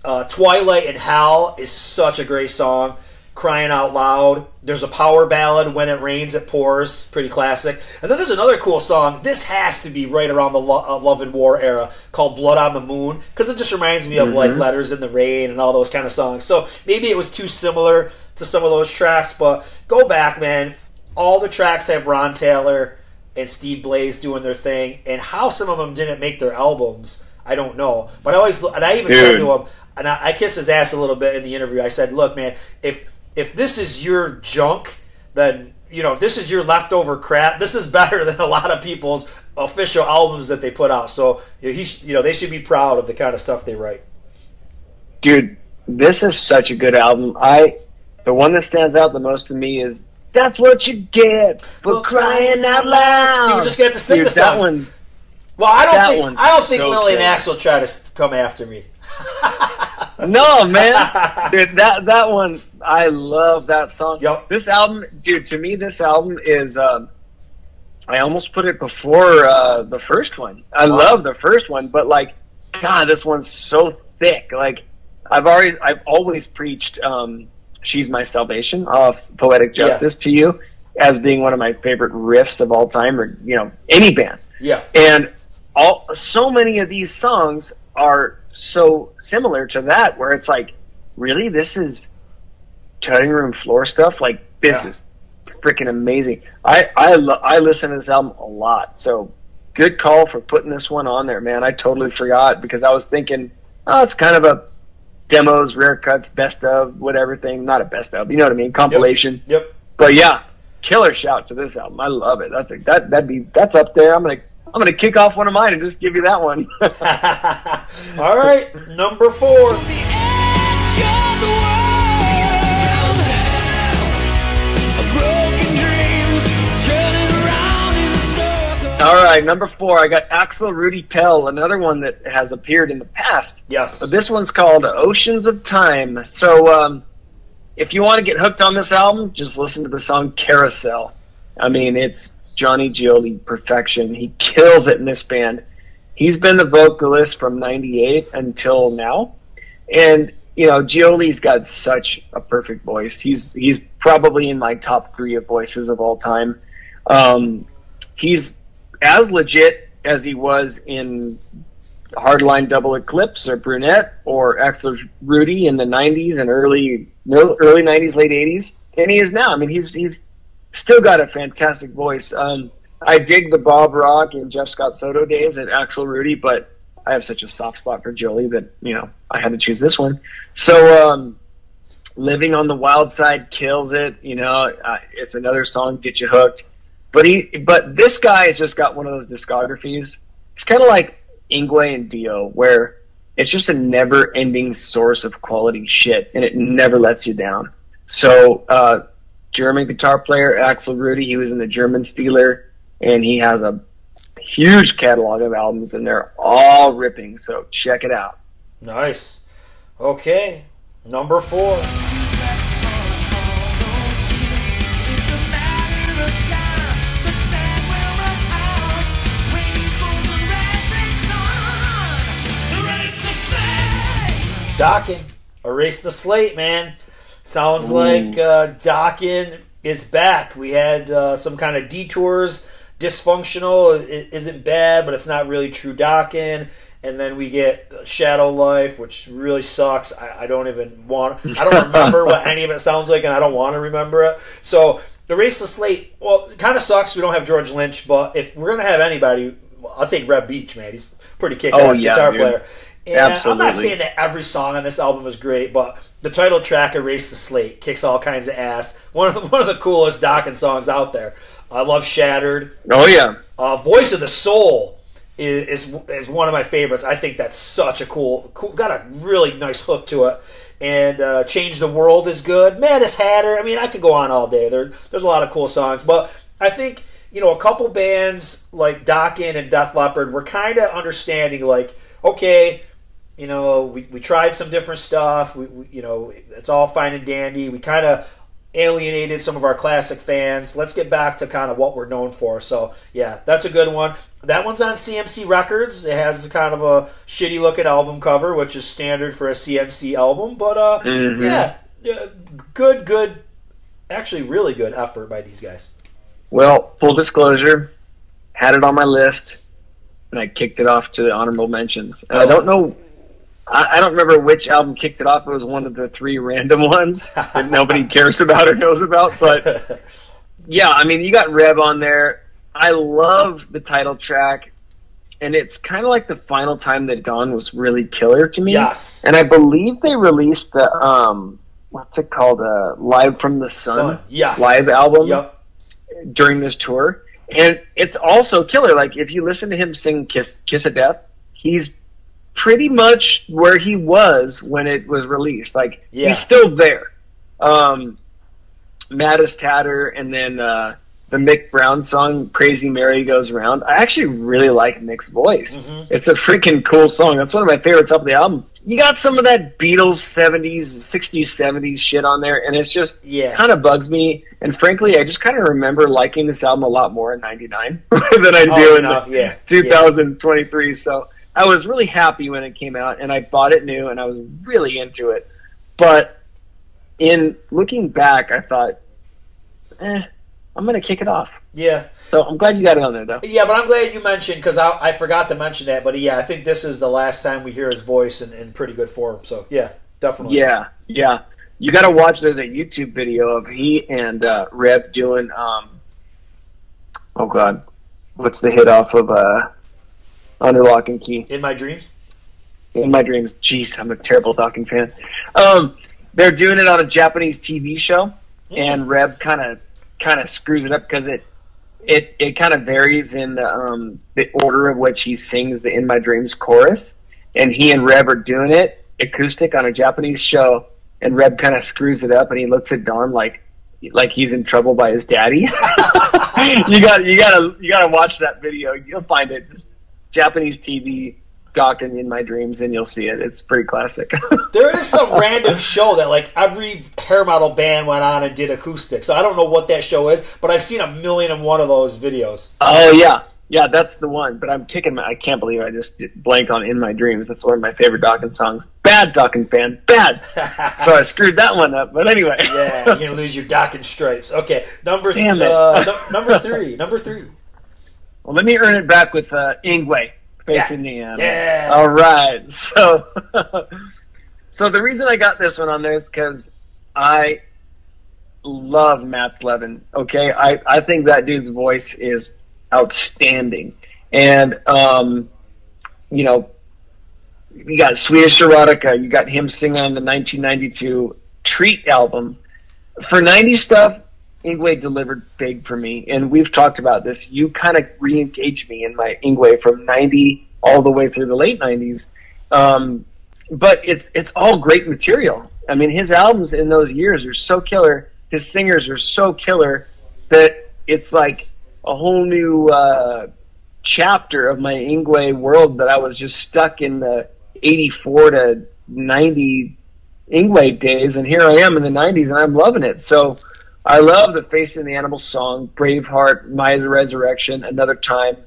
Uh, Twilight in Hell is such a great song. Crying Out Loud. There's a power ballad, When It Rains, It Pours. Pretty classic. And then there's another cool song. This has to be right around the Lo- uh, Love and War era called Blood on the Moon because it just reminds me of like Letters in the Rain and all those kind of songs. So maybe it was too similar to some of those tracks, but go back, man. All the tracks have Ron Taylor and Steve Blaze doing their thing, and how some of them didn't make their albums, I don't know. But I always and I even said to him, and I, I kissed his ass a little bit in the interview. I said, "Look, man, if if this is your junk, then." You know, if this is your leftover crap, this is better than a lot of people's official albums that they put out. So you know, he, sh- you know, they should be proud of the kind of stuff they write. dude, this is such a good album. I the one that stands out the most to me is "That's What You Get for Well, Crying Out Loud." So we're just gonna have to sing dude, the that one. Well, I don't That think I don't think so Lily and good. Axel try to come after me. No, man, dude, that that one. I love that song. Yup. This album, dude. To me, this album is. Um, I almost put it before uh, the first one. I Wow. love the first one, but like, God, this one's so thick. Like, I've already, I've always preached um, "She's My Salvation" off "Poetic Yeah. Justice" to you as being one of my favorite riffs of all time, or you know, any band. Yeah, And all so many of these songs are so similar to that, where it's like, really, this is cutting room floor stuff. Like this Yeah. is freaking amazing. I I lo- I listen to this album a lot, so good call for putting this one on there, man. I totally forgot because I was thinking, oh, it's kind of a demos, rare cuts, best of, whatever thing. Not a best of, you know what I mean? Compilation. yep. But yeah, killer shout to this album. I love it. That's a, that that'd be that's up there. I'm gonna I'm gonna kick off one of mine and just give you that one. All right, number four. The edge of the world. Broken dreams turning around in circles. All right, number four. I got Axel Rudi Pell, another one that has appeared in the past. Yes. But this one's called Oceans of Time. So um, if you want to get hooked on this album, just listen to the song Carousel. I mean, it's Johnny Gioeli perfection. He kills it in this band. He's been the vocalist from 98 until now. And, you know, Gioeli's got such a perfect voice. He's he's probably in my top three of voices of all time. Um, he's as legit as he was in Hardline Double Eclipse or Brunette or Axel Rudi in the 90s and early early 90s, late 80s. And he is now. I mean, he's he's still got a fantastic voice. Um, I dig the Rob Rock and Jeff Scott Soto days at Axel Rudi, but I have such a soft spot for Gioeli that you know I had to choose this one. So, um, "Living on the Wild Side" kills it. You know, uh, it's another song get you hooked. But he, but this guy has just got one of those discographies. It's kind of like Yngwie and Dio, where it's just a never-ending source of quality shit, and it never lets you down. So, uh, German guitar player Axel Rudi, he was in the German Steeler, and he has a huge catalog of albums, and they're all ripping. So check it out. Nice. Okay, number four. Dokken, erase the slate, man. Sounds like uh, Dokken is back. We had uh, some kind of detours, dysfunctional. It isn't bad, but it's not really true Dokken. And then we get Shadow Life, which really sucks. I, I don't even want. I don't remember what any of it sounds like, and I don't want to remember it. So the slate. Well, it kind of sucks. We don't have George Lynch, but if we're gonna have anybody, I'll take Reb Beach, man. He's pretty kick-ass Oh, yeah, guitar dude. player. And I'm not saying that every song on this album is great, but the title track "Erase the Slate" kicks all kinds of ass. One of the, one of the coolest Dokken songs out there. I love "Shattered." Oh yeah, Uh, "Voice of the Soul" is, is is one of my favorites. I think that's such a cool, cool got a really nice hook to it. And uh, "Change the World" is good. Maddest Hatter. I mean, I could go on all day. There, there's a lot of cool songs, but I think you know a couple bands like Dokken and Def Leppard were kind of understanding, like, okay, you know, we, we tried some different stuff. We, we you know, it's all fine and dandy. We kind of alienated some of our classic fans. Let's get back to kind of what we're known for. So yeah, that's a good one. That one's on CMC Records. It has kind of a shitty looking album cover, which is standard for a CMC album. But uh, yeah, yeah, good, good, actually really good effort by these guys. Well, full disclosure, had it on my list, and I kicked it off to the honorable mentions. And I don't know, I, I don't remember which album kicked it off. It was one of the three random ones that nobody cares about or knows about. But yeah, I mean, you got Reb on there. I love the title track, and it's kind of like the final time that Don was really killer to me. Yes. And I believe they released the um, what's it called? Uh, Live from the Sun, Son, yes. live album Yep. during this tour, and it's also killer. Like if you listen to him sing "Kiss Kiss of Death," he's pretty much where he was when it was released. Like Yeah. he's still there. Um, Maddest Hatter, and then uh, the Mick Brown song "Crazy Mary Goes Round." I actually really like Mick's voice. Mm-hmm. It's a freaking cool song. That's one of my favorites off the album. You got some of that Beatles '70s, '60s, '70s shit on there, and it's just Yeah. kind of bugs me. And frankly, I just kind of remember liking this album a lot more in '99 than I do Oh, in no, yeah, 2023. So I was really happy when it came out, and I bought it new, and I was really into it. But in looking back, I thought, eh, I'm gonna kick it off. Yeah. So I'm glad you got it on there, though. Yeah, but I'm glad you mentioned because I, I forgot to mention that. But yeah, I think this is the last time we hear his voice in, in pretty good form. So yeah, definitely. Yeah, yeah. You got to watch. There's a YouTube video of he and uh, Reb doing. Um, oh God, what's the hit off of uh, Under Lock and Key? In my dreams. In my dreams. Jeez, I'm a terrible Dokken's fan. Um, they're doing it on a Japanese TV show, and Reb kind of kind of screws it up because it it it kind of varies in the um, the order of which he sings the "In My Dreams" chorus, and he and Reb are doing it acoustic on a Japanese show, and Reb kind of screws it up, and he looks at Don like like he's in trouble by his daddy. you got you gotta you gotta watch that video. You'll find it. Just Japanese TV. Dokken's in my dreams, and you'll see it. It's pretty classic. There is some random show that like every hair metal band went on and did acoustic. So I don't know what that show is, but I've seen a million and one of those videos. Oh yeah, yeah, that's the one. But I'm kicking my. I can't believe I just blanked on "In My Dreams." That's one of my favorite Dokken's songs. Bad Dokken's fan, bad. so I screwed that one up. But anyway, Yeah, you're gonna lose your Dokken's stripes. Okay, number th- uh, num- number three, number three. Well, let me earn it back with uh, Yngwie facing the animal. Yeah. All right. So, so the reason I got this one on there is because I love Mats Levén. Okay, I I think that dude's voice is outstanding, and um, you know, you got Swedish Erotica. You got him singing on the 1992 Treat album. For 90s stuff, Yngwie delivered big for me, and we've talked about this. You kind of re-engaged me in my Yngwie from 90 all the way through the late 90s. Um, but it's it's all great material. I mean, his albums in those years are so killer. His singers are so killer that it's like a whole new uh, chapter of my Yngwie world that I was just stuck in the 84 to 90 Yngwie days, and here I am in the 90s, and I'm loving it. So I love the Facing the Animal song, Braveheart, My Resurrection, Another Time.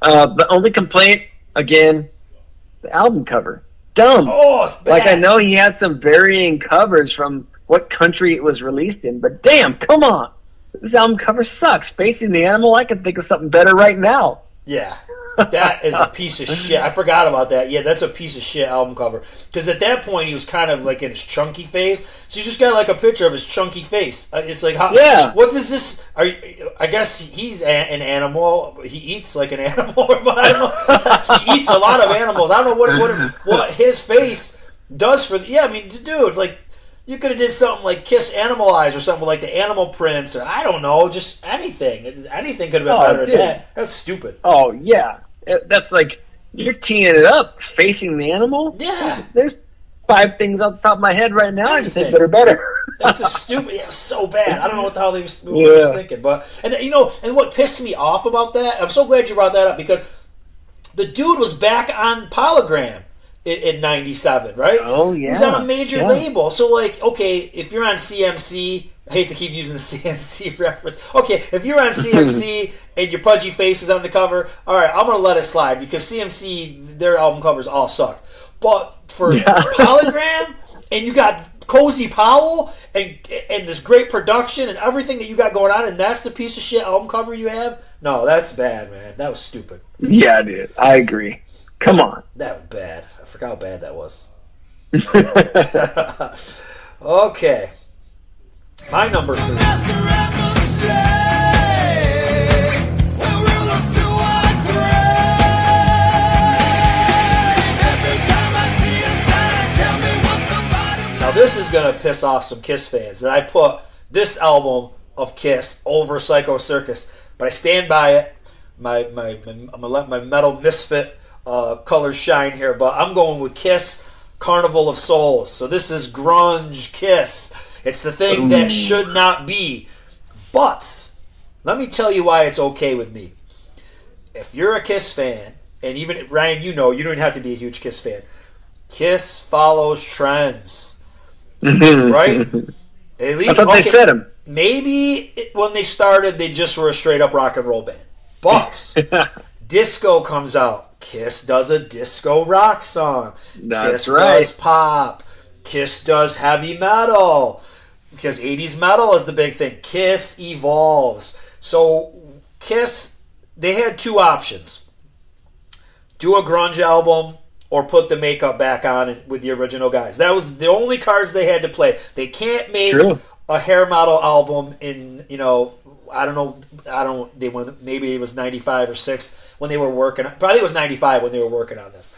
Uh, the only complaint, again, the album cover. Dumb. Oh, Like I know he had some varying covers from what country it was released in, but damn, come on. This album cover sucks. Facing the Animal, I can think of something better right now. Yeah, that is a piece of shit. I forgot about that. Yeah, that's a piece of shit album cover. Because at that point he was kind of like in his chunky phase. So you just got like a picture of his chunky face. Uh, It's like, how, Yeah. What does this? Are you, I guess he's a, an animal. He eats like an animal, but I don't know. he eats a lot of animals. I don't know what what what his face does for. The, yeah, I mean, dude, like. You could have did something like Kiss Animalize or something like the Animal Prince or I don't know, just anything. Anything could have been Oh, better dude. than that. That's stupid. Oh yeah, It- that's like you're teeing it up. Facing the Animal. Yeah. There's five things off the top of my head right now I can think that are better. That's a stupid. Yeah, so bad. I don't know what the hell they was, what they was Yeah. thinking. But and you know, and what pissed me off about that, I'm so glad you brought that up because the dude was back on Polygram in, in '97, right? Oh, yeah, he's on a major Yeah. label. So like, okay, if you're on CMC. I hate to keep using the CMC reference. Okay, if you're on CMC and your pudgy face is on the cover, all right, I'm gonna let it slide because CMC their album covers all suck. But for Polygram and you got Cozy Powell and and this great production and everything that you got going on, and that's the piece of shit album cover you have. No, that's bad, man. That was stupid. yeah, dude. I agree. Come on. That was bad forgot how bad that was. okay. My number three. Now this is gonna piss off some Kiss fans that I put this album of Kiss over Psycho Circus, but I stand by it. My my my, my metal misfit uh, colors shine here, but I'm going with Kiss Carnival of Souls. So this is grunge Kiss. It's the thing that should not be. But let me tell you why it's okay with me. If you're a Kiss fan, and even Ryan, you know, you don't even have to be a huge Kiss fan. Kiss follows trends, right? At least, I thought they said him. Maybe it, when they started, they just were a straight up rock and roll band. But disco comes out. Kiss does a disco rock song. That's Kiss right. does pop. Kiss does heavy metal. Because 80s metal is the big thing. Kiss evolves. So, Kiss, they had two options do a grunge album or put the makeup back on with the original guys. That was the only cards they had to play. They can't make True. a hair metal album in, you know, I don't know, I don't they went maybe it was 95 or 6 when they were working probably it was 95 when they were working on this.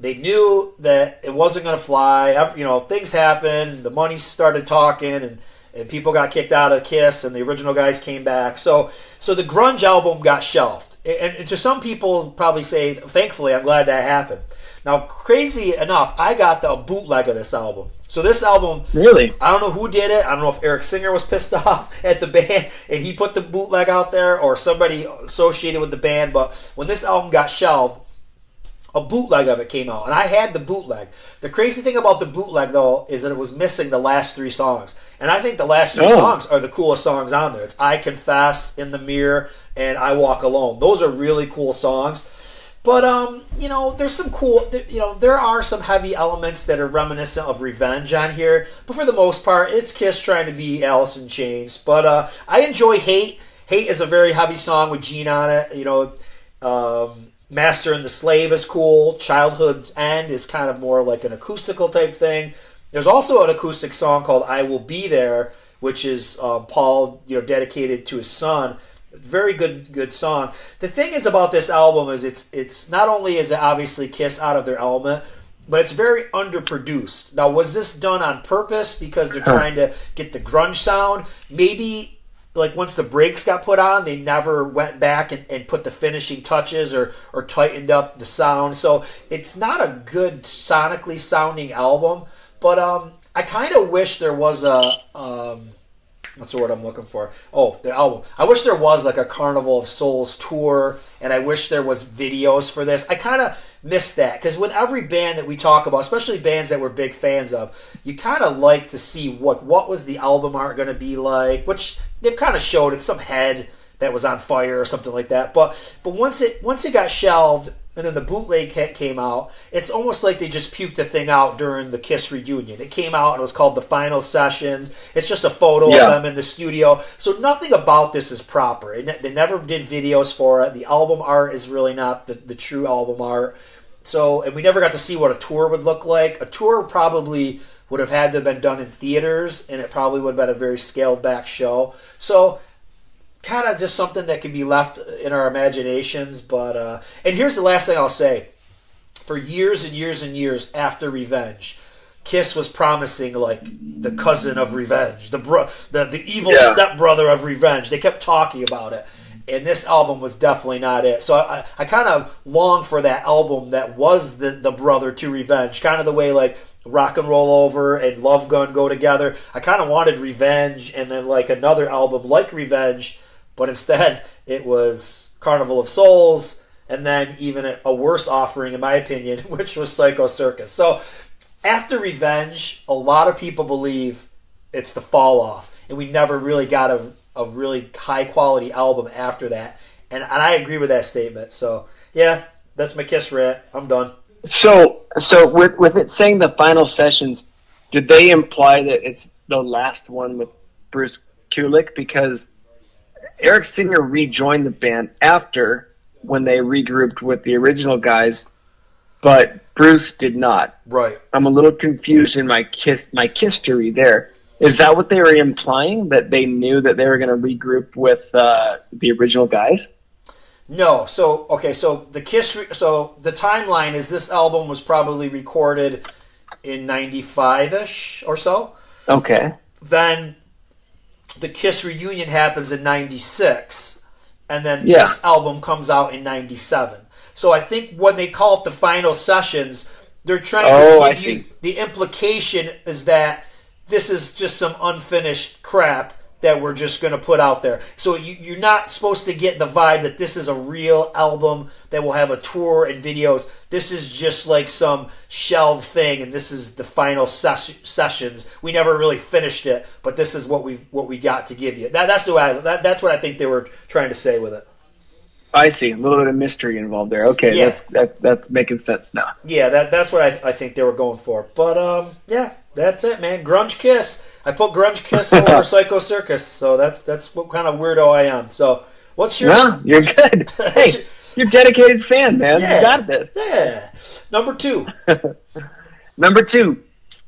They knew that it wasn't going to fly. You know, things happened. The money started talking, and, and people got kicked out of Kiss, and the original guys came back. So, so the grunge album got shelved. And, to some people, probably say, thankfully, I'm glad that happened. Now, crazy enough, I got the bootleg of this album. So this album, Really? I don't know who did it. I don't know if Eric Singer was pissed off at the band and he put the bootleg out there, or somebody associated with the band. But when this album got shelved, a bootleg of it came out, and I had the bootleg. The crazy thing about the bootleg, though, is that it was missing the last three songs, and I think the last three Oh. songs are the coolest songs on there. It's "I Confess," "In the Mirror," and "I Walk Alone." Those are really cool songs. But um, you know, there's some cool. You know, there are some heavy elements that are reminiscent of Revenge on here. But for the most part, it's Kiss trying to be Alice in Chains. But uh, I enjoy Hate. Hate is a very heavy song with Gene on it. You know, um, Master and the Slave is cool. Childhood's End is kind of more like an acoustical type thing. There's also an acoustic song called "I Will Be There," which is uh, Paul, you know, dedicated to his son. Very good, good song. The thing is about this album is it's it's not only is it obviously Kiss out of their element, but it's very underproduced. Now, was this done on purpose because they're trying to get the grunge sound? Maybe like once the brakes got put on, they never went back and, and put the finishing touches or or tightened up the sound. So it's not a good sonically sounding album. But um, I kind of wish there was a um, what's the word I'm looking for? Oh, the album. I wish there was like a Carnival of Souls tour, and I wish there was videos for this. I kind of miss that because with every band that we talk about, especially bands that we're big fans of, you kind of like to see what what was the album art going to be like, which they've kind of showed. It's some head that was on fire or something like that. But but once it once it got shelved. And then the bootleg ca- came out. It's almost like they just puked the thing out during the Kiss reunion. It came out and it was called the Final Sessions. It's just a photo Yeah. of them in the studio. So nothing about this is proper. It ne- They never did videos for it. The album art is really not the, the true album art. So, and we never got to see what a tour would look like. A tour probably would have had to have been done in theaters, and it probably would have been a very scaled back show. So, kind of just something that can be left in our imaginations. But uh, and here's the last thing I'll say: for years and years and years after Revenge, Kiss was promising like the cousin of Revenge, the bro, the the evil Yeah. stepbrother of Revenge. They kept talking about it. And this album was definitely not it. So I, I kind of long for that album that was the, the brother to Revenge, kind of the way like Rock and Roll Over and Love Gun go together. I kind of wanted Revenge and then like another album like Revenge, but instead it was Carnival of Souls and then even a, worse offering, in my opinion, which was Psycho Circus. So after Revenge, a lot of people believe it's the fall off, and we never really got a, a really high quality album after that. And, and I agree with that statement. So yeah, that's my kiss rant. I'm done. So, so with with it saying the final sessions, did they imply that it's the last one with Bruce Kulick? Because Eric Singer rejoined the band after when they regrouped with the original guys, but Bruce did not. Right. I'm a little confused in my kiss my history there. Is that what they were implying? That they knew that they were going to regroup with uh, the original guys? No, so okay, so the Kiss, re- so the timeline is this album was probably recorded in 95 ish or so. Okay. Then the Kiss reunion happens in 96. And then Yeah. this album comes out in 97. So I think when they call it the final sessions, they're trying Oh, to give you the implication is that this is just some unfinished crap that we're just going to put out there. So you, you're not supposed to get the vibe that this is a real album that will have a tour and videos. This is just like some shelved thing, and this is the final ses- sessions. We never really finished it, but this is what we what we got to give you. That, that's the way I, that, that's what I think they were trying to say with it. I see. A little bit of mystery involved there. Okay, Yeah. that's that's that's making sense now. Yeah, that that's what I, I think they were going for. But um, yeah, that's it, man. Grunge Kiss. I put Grunge Kiss over Psycho Circus, so that's that's what kind of weirdo I am. So, what's your Yeah, you're good. Hey, you're a dedicated fan, man. Yeah. You got this. yeah number two? Number two.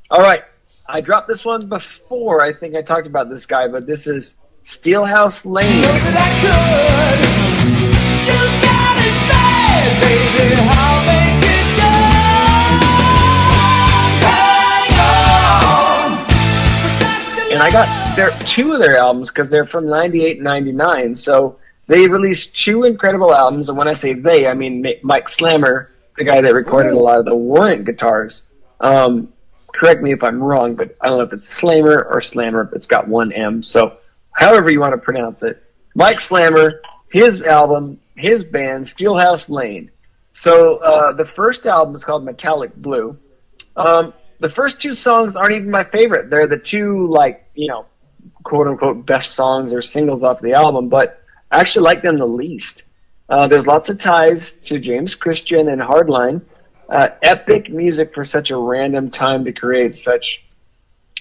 All right. I dropped this one before. I think I talked about this guy, but this is Steelhouse Lane. And I got their two of their albums because they're from 98 and 99. So they released two incredible albums. And when I say they, I mean Mike Slammer, the guy that recorded a lot of the Warrant guitars. Um, correct me if I'm wrong, but I don't know if it's Slammer or Slammer, but it's got one M. So however you want to pronounce it. Mike Slammer, his album, his band, Steelhouse Lane. So uh, the first album is called Metallic Blue. Um, the first two songs aren't even my favorite. They're the two like you know, quote unquote best songs or singles off the album, but I actually like them the least. Uh, there's lots of ties to James Christian and Hardline. Uh, epic music for such a random time to create such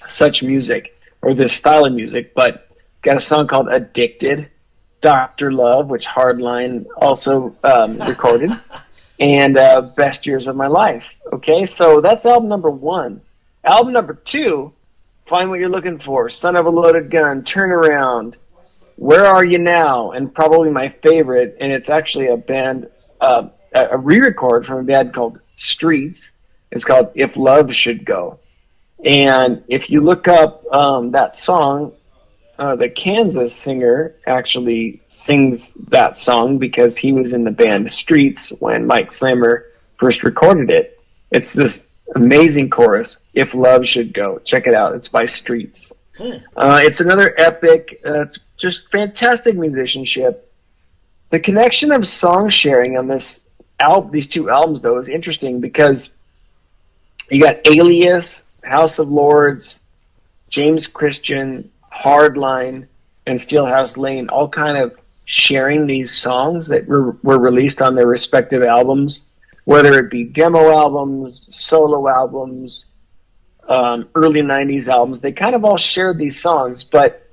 such music or this style of music. But got a song called "Addicted," "Doctor Love," which Hardline also um, recorded and uh, best years of my life. Okay, so that's album number one. Album number two, find what you're looking for. Son of a loaded gun, turn around. Where are you now? And probably my favorite, and it's actually a band, uh, a re-record from a band called Streets. It's called "If Love Should Go." And if you look up um, that song, uh, the Kansas singer actually sings that song because he was in the band Streets when Mike Slammer first recorded it. It's this amazing chorus, If Love Should Go. Check it out. It's by Streets. Uh, it's another epic, uh, it's just fantastic musicianship. The connection of song sharing on this al- these two albums, though, is interesting because you got Alias, House of Lords, James Christian, Hardline, and Steelhouse Lane all kind of sharing these songs that were, were released on their respective albums, whether it be demo albums, solo albums, um, early 90s albums. They kind of all shared these songs, but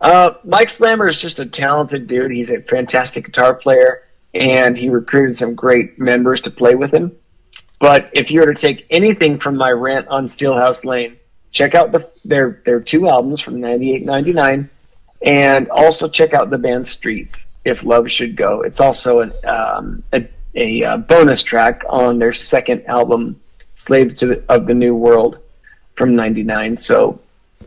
uh, Mike Slammer is just a talented dude. He's a fantastic guitar player, and he recruited some great members to play with him. But if you were to take anything from my rant on Steelhouse Lane, check out the, their their two albums from 98 99 and also check out the band Streets if love should go it's also an, um, a, a uh, bonus track on their second album slaves the, of the new world from 99 so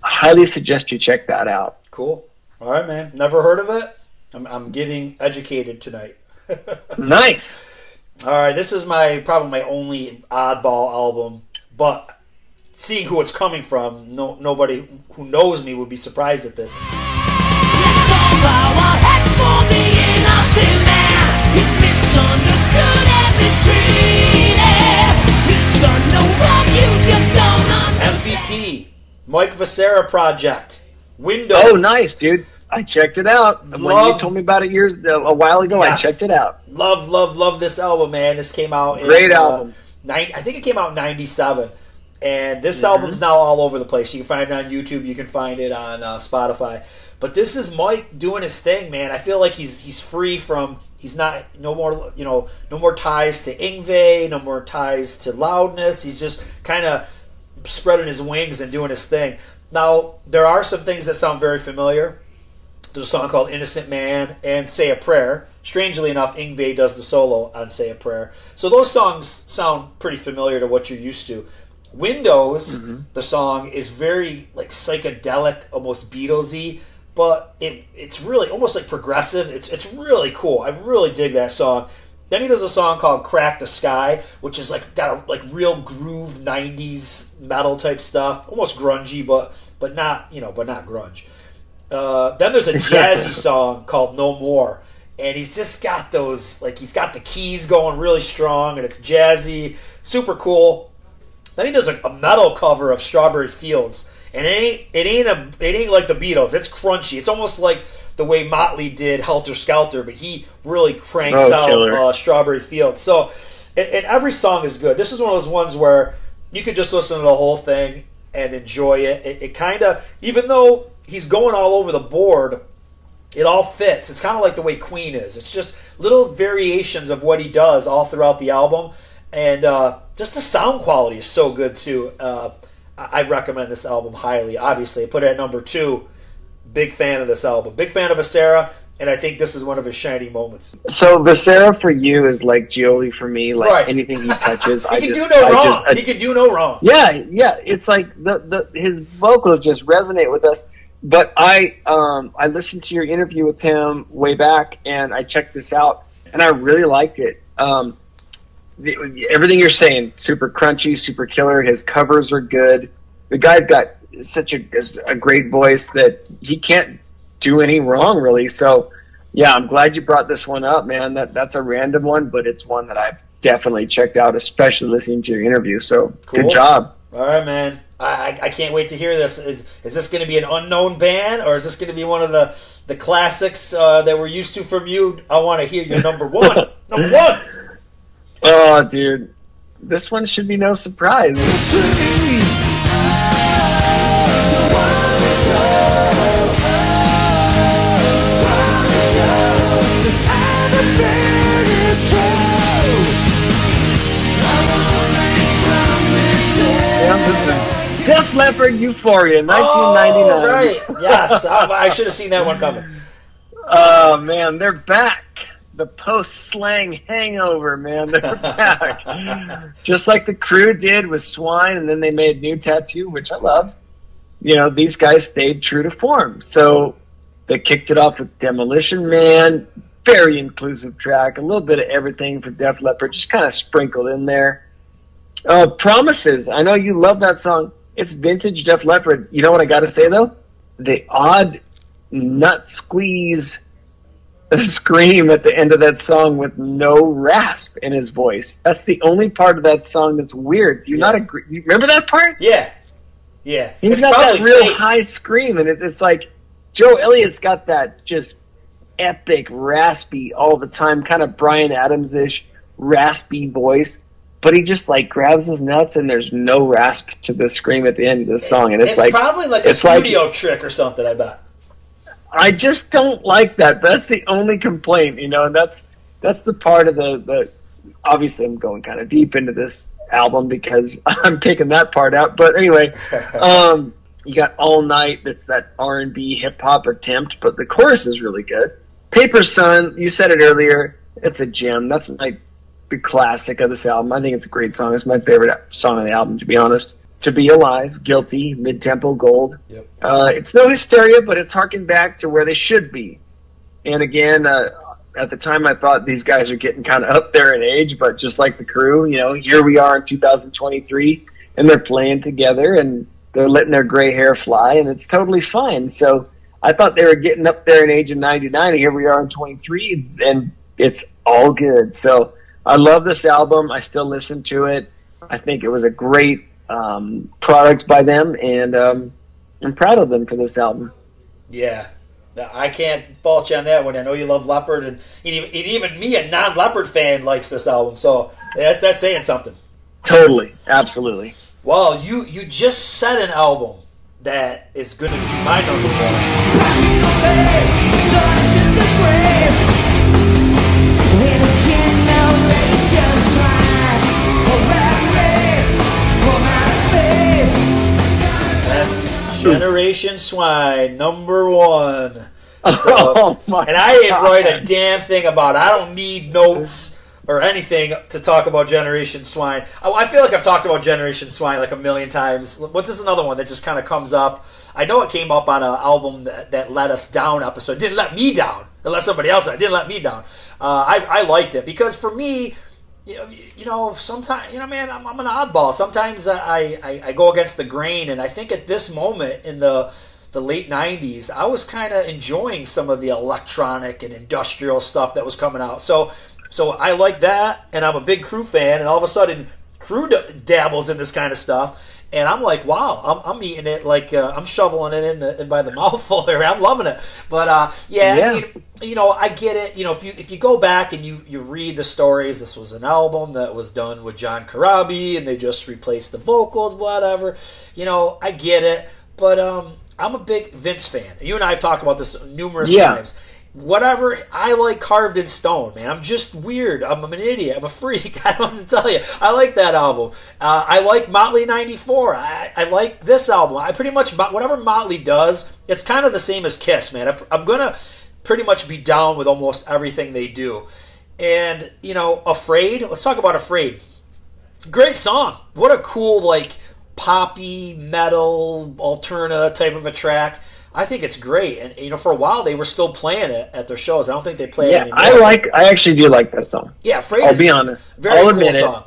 highly suggest you check that out Cool. All right, man. Never heard of it. I'm, I'm getting educated tonight. nice All right, this is my probably my only oddball album, but seeing who it's coming from, no nobody who knows me would be surprised at this. Sunflower heads for the innocent man. He's misunderstood and mistreated. He's got no love, you just don't understand. MVP, Mike Vescera Project, Windows. oh nice dude i checked it out when you told me about it years uh, a while ago Yes. i checked it out Love, love, love this album, man. This came out. In, Great uh, album. I think it came out in '97, and this Mm-hmm. album's now all over the place. You can find it on YouTube. You can find it on uh, Spotify. But this is Mike doing his thing, man. I feel like he's he's free from. He's not no more you know no more ties to Yngwie, no more ties to loudness. He's just kind of spreading his wings and doing his thing. Now there are some things that sound very familiar. There's a song called Innocent Man and Say a Prayer. Strangely enough, Yngwie does the solo on Say a Prayer. So those songs sound pretty familiar to what you're used to. Windows, Mm-hmm. the song is very like psychedelic, almost Beatlesy, but it it's really almost like progressive. It's it's really cool. I really dig that song. Then he does a song called "Crack the Sky," which is like got a like real groove '90s metal type stuff, almost grungy, but but not you know, but not grunge. Uh, then there's a jazzy song called "No More," and he's just got those like he's got the keys going really strong, and it's jazzy, super cool. Then he does a, a metal cover of Strawberry Fields, and it ain't it ain't a it ain't like the Beatles. It's crunchy. It's almost like the way Motley did Helter Skelter, but he really cranks Oh, out uh, Strawberry Fields. So, and, and every song is good. This is one of those ones where you could just listen to the whole thing and enjoy it. It, it kind of, even though he's going all over the board, it all fits. It's kind of like the way Queen is. It's just little variations of what he does all throughout the album, and uh, just the sound quality is so good too. Uh, I I recommend this album highly. Obviously, I put it at number two. Big fan of this album. Big fan of Vescera, and I think this is one of his shining moments. So Vescera for you is like Gioeli for me. Like Right. anything he touches, He I can just, do no I wrong. just- he can do no wrong. Yeah, yeah. It's like the, the his vocals just resonate with us. But I um I listened to your interview with him way back, and I checked this out, and I really liked it. Um, everything you're saying, super crunchy, super killer. His covers are good. The guy's got such a a great voice that he can't do any wrong, really. So, yeah, I'm glad you brought this one up, man. That that's a random one, but it's one that I've definitely checked out, especially listening to your interview. So, Cool. good job. All right, man. I, I, can't wait to hear this. Is is this going to be an unknown band, or is this going to be one of the the classics uh, that we're used to from you? I want to hear your number one. number one. Oh, dude, this one should be no surprise. Yeah, this is Def Leppard Euphoria, 1999. Oh, right. Yes, I, I should have seen that one coming. Oh man, they're back. The post slang hangover, man, they're back. Just like the crew did with Swine, and then they made New Tattoo, which I love. You know, these guys stayed true to form. So they kicked it off with Demolition Man, very inclusive track, a little bit of everything for Def Leppard, just kind of sprinkled in there. Uh, Promises, I know you love that song. It's vintage Def Leppard. You know what I got to say though? The odd nut squeeze scream at the end of that song with no rasp in his voice. That's the only part of that song that's weird. Do you not agree? You remember that part? Yeah, yeah. He's It's got that real fake. high scream, and it, it's like Joe Elliott's got that just epic, raspy, all the time, kind of Bryan Adams ish, raspy voice. But he just like grabs his nuts, and there's no rasp to the scream at the end of the song, and it's, It's, like probably like a it's like- studio trick or something. I bet. I just don't like that. That's the only complaint, you know, and that's that's the part of the the. Obviously, I'm going kind of deep into this album because I'm taking that part out. But anyway, um, you got all night. That's that R and B hip hop attempt, but the chorus is really good. Paper Sun, you said it earlier. It's a gem. That's my big classic of this album. I think it's a great song. It's my favorite song on the album, to be honest. To Be Alive, Guilty, Mid Tempo Gold. Yep. Uh, it's no hysteria, but it's harking back to where they should be. And again, uh, at the time, I thought these guys are getting kind of up there in age, but just like the crew, you know, here we are in 2023, and they're playing together, and they're letting their gray hair fly, and it's totally fine. So I thought they were getting up there in age in 99, and here we are in 23, and it's all good. So I love this album. I still listen to it. I think it was a great um, product by them, and um, I'm proud of them for this album. Yeah. I can't fault you on that one. I know you love Leppard, and even, and even me, a non-Leppard fan, likes this album. So that, that's saying something. Totally, absolutely. Well, you you just said an album that is going to be my number one. Generation Swine, number one. oh my! And I didn't write a damn thing about it. I don't need notes or or anything to talk about Generation Swine. I, I feel like I've talked about Generation Swine like a million times. What's this another one that just kind of comes up? I know it came up on an album that, that let us down episode. It didn't let me down. It let somebody else. It didn't let me down. Uh, I, I liked it because for me, you know, you know sometimes, you know, man, I'm, I'm an oddball. Sometimes I, I, I go against the grain, and I think at this moment in the the late 90s, I was kind of enjoying some of the electronic and industrial stuff that was coming out. So so I like that, and I'm a big crew fan, and all of a sudden, crew dabbles in this kind of stuff. And I'm like, wow, I'm, I'm eating it like uh, I'm shoveling it in the in by the mouthful here. I'm loving it. But uh, yeah, Yeah. I mean, you know, I get it. You know, if you if you go back and you you read the stories, this was an album that was done with John Corabi, and they just replaced the vocals, whatever. You know, I get it. But um, I'm a big Vince fan. You and I have talked about this numerous Yeah. times. Whatever I like carved in stone, man. I'm just weird. I'm, I'm an idiot. I'm a freak. I don't know to tell you. I like that album. Uh, I like Motley '94. I, I like this album. I pretty much whatever Motley does, it's kind of the same as Kiss, man. I, I'm gonna pretty much be down with almost everything they do. And you know, Afraid. Let's talk about Afraid. Great song. What a cool like poppy metal alterna type of a track. I think it's great, and you know, for a while they were still playing it at their shows. I don't think they play it Yeah, anymore. I like. I actually do like that song. Yeah, Afraid. I'll be honest. Very I'll cool admit it. song.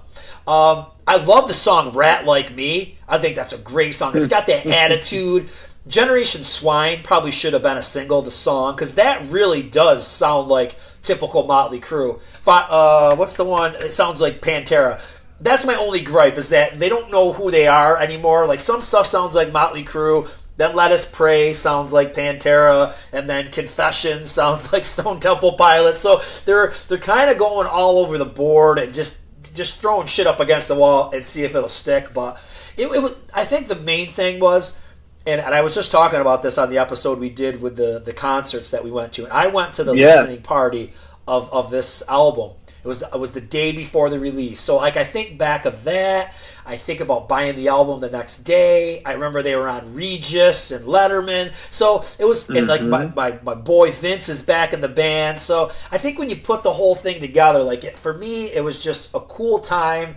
Um, I love the song "Rat Like Me." I think that's a great song. It's got that attitude. Generation Swine probably should have been a single. The song because that really does sound like typical Motley Crue. But uh, what's the one? It sounds like Pantera. That's my only gripe is that they don't know who they are anymore. Like some stuff sounds like Motley Crue. Then Let Us Pray sounds like Pantera, and then Confession sounds like Stone Temple Pilots. So they're they're kind of going all over the board and just just throwing shit up against the wall and see if it'll stick. But it, it was, I think the main thing was, and, and I was just talking about this on the episode we did with the the concerts that we went to, and I went to the Yes. listening party of of this album. It was it was the day before the release. So like I think back of that. I think about buying the album the next day. I remember they were on Regis and Letterman. So it was and like my, my, my boy Vince is back in the band. So I think when you put the whole thing together, like it, for me, it was just a cool time.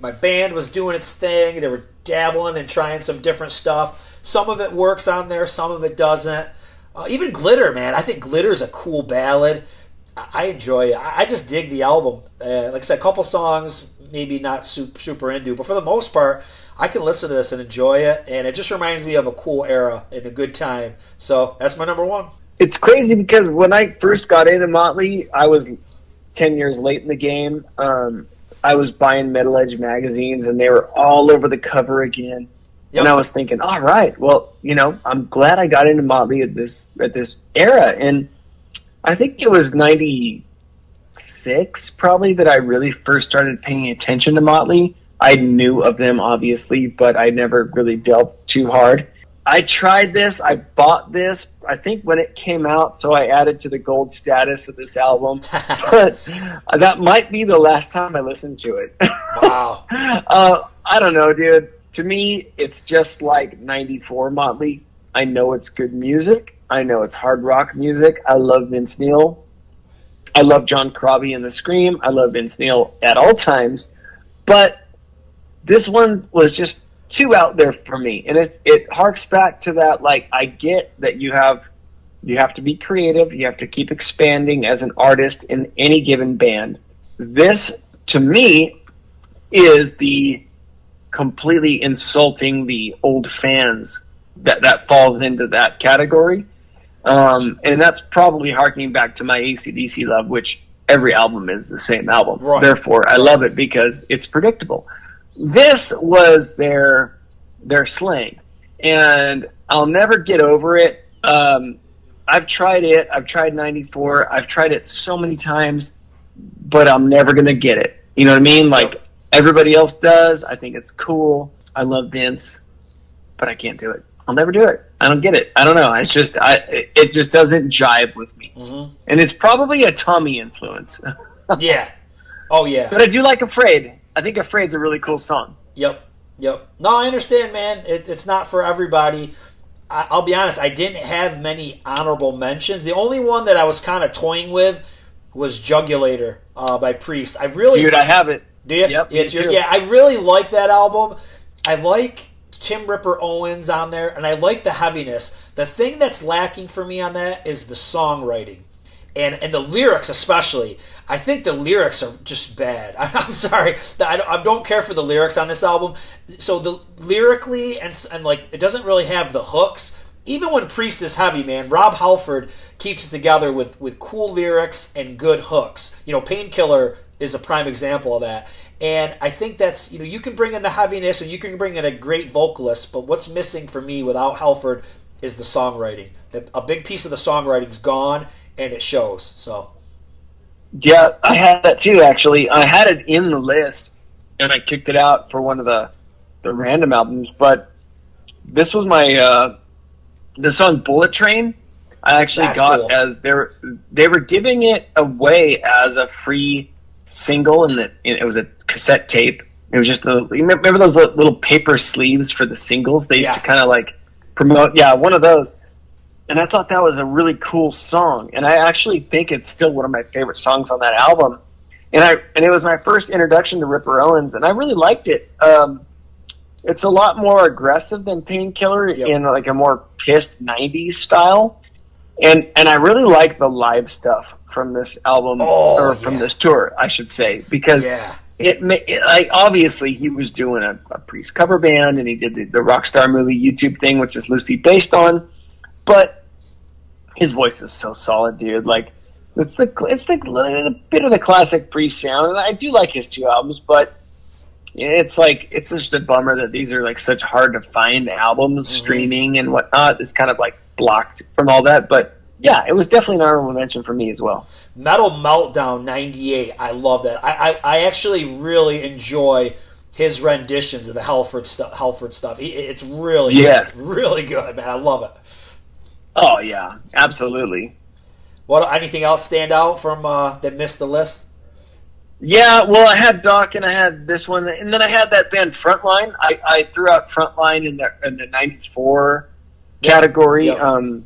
My band was doing its thing. They were dabbling and trying some different stuff. Some of it works on there, some of it doesn't. Uh, even Glitter, man. I think Glitter's a cool ballad. I, enjoy it. I, I just dig the album. Uh, like I said, a couple songs maybe not super, super into, but for the most part, I can listen to this and enjoy it. And it just reminds me of a cool era and a good time. So that's my number one. It's crazy because when I first got into Motley, I was ten years late in the game. Um, I was buying Metal Edge magazines, and they were all over the cover again. Yep. And I was thinking, all right, well, you know, I'm glad I got into Motley at this at this era, and I think it was '96 probably that I really first started paying attention to Motley. I knew of them obviously, but I never really delved too hard. I tried this. I bought this. I think when it came out, so I added to the gold status of this album. but that might be the last time I listened to it. Wow. uh, I don't know, dude. To me, it's just like '94 Motley. I know it's good music. I know it's hard rock music. I love Vince Neil. I love John Corabi and the Scream. I love Vince Neil at all times. But this one was just too out there for me, and it it harks back to that. Like I get that you have you have to be creative. You have to keep expanding as an artist in any given band. This, to me, is the completely insulting the old fans that that falls into that category. Um, and that's probably harkening back to my ACDC love, which every album is the same album. Right. Therefore, I love it because it's predictable. This was their their slang, and I'll never get over it. Um, I've tried it. I've tried '94. I've tried it so many times, but I'm never gonna get it. You know what I mean? Like everybody else does. I think it's cool. I love Vince, but I can't do it. I'll never do it. I don't get it. I don't know. It's just I. it- just doesn't jive with me, and it's probably a Tommy influence. Yeah. Oh, yeah. but I do like Afraid. I think Afraid's a really cool song. Yep, yep. No, I understand, man. It, it's not for everybody. I, I'll be honest. I didn't have many honorable mentions. The only one that I was kind of toying with was Jugulator uh, by Priest. I really Dude, I have it. do you? Yep, it's your, too. yeah, I really like that album. I like Tim Ripper Owens on there, and I like the heaviness. The thing that's lacking for me on that is the songwriting. And, and the lyrics especially. I think the lyrics are just bad. I'm sorry. I don't, I don't care for the lyrics on this album. So the lyrically and, and like it doesn't really have the hooks. Even when priest is heavy man rob halford keeps it together with with cool lyrics and good hooks. You know painkiller is a prime example of that and i think that's you know you can bring in the heaviness and you can bring in a great vocalist but what's missing for me without halford is the songwriting The- a big piece of the songwriting's gone and it shows so Yeah, I had that too. Actually, I had it in the list, and I kicked it out for one of the the random albums. But this was my uh, the song "Bullet Train." I actually That's got cool. as they were they were giving it away as a free single, and it, it was a cassette tape. It was just the remember those little paper sleeves for the singles. They used to kind of like promote. Yeah, one of those and I thought that was a really cool song. And I actually think it's still one of my favorite songs on that album. And I and it was my first introduction to Ripper Owens, and I really liked it. Um, it's a lot more aggressive than Painkiller Yep. in like a more pissed '90s style, and and I really like the live stuff from this album Oh, or from yeah. this tour, I should say, because Yeah. it, it like obviously he was doing a, a Priest cover band and he did the, the Rockstar movie YouTube thing, which is loosely based on, but his voice is so solid, dude. Like it's the it's the a bit of the classic Priest sound, and I do like his two albums, but it's like it's just a bummer that these are like such hard to find albums mm-hmm. streaming and whatnot. It's kind of like blocked from all that, but. Yeah, it was definitely an honorable mention for me as well. Metal Meltdown '98. I love that. I, I, I actually really enjoy his renditions of the Halford stuff. Halford stuff. It's really Yes. good. really good, man. I love it. Oh yeah, absolutely. What anything else stand out from uh, that missed the list? Yeah, well, I had Dokken I had this one, and then I had that band Frontline. I, I threw out Frontline in the in the '94 category. Yep. Um,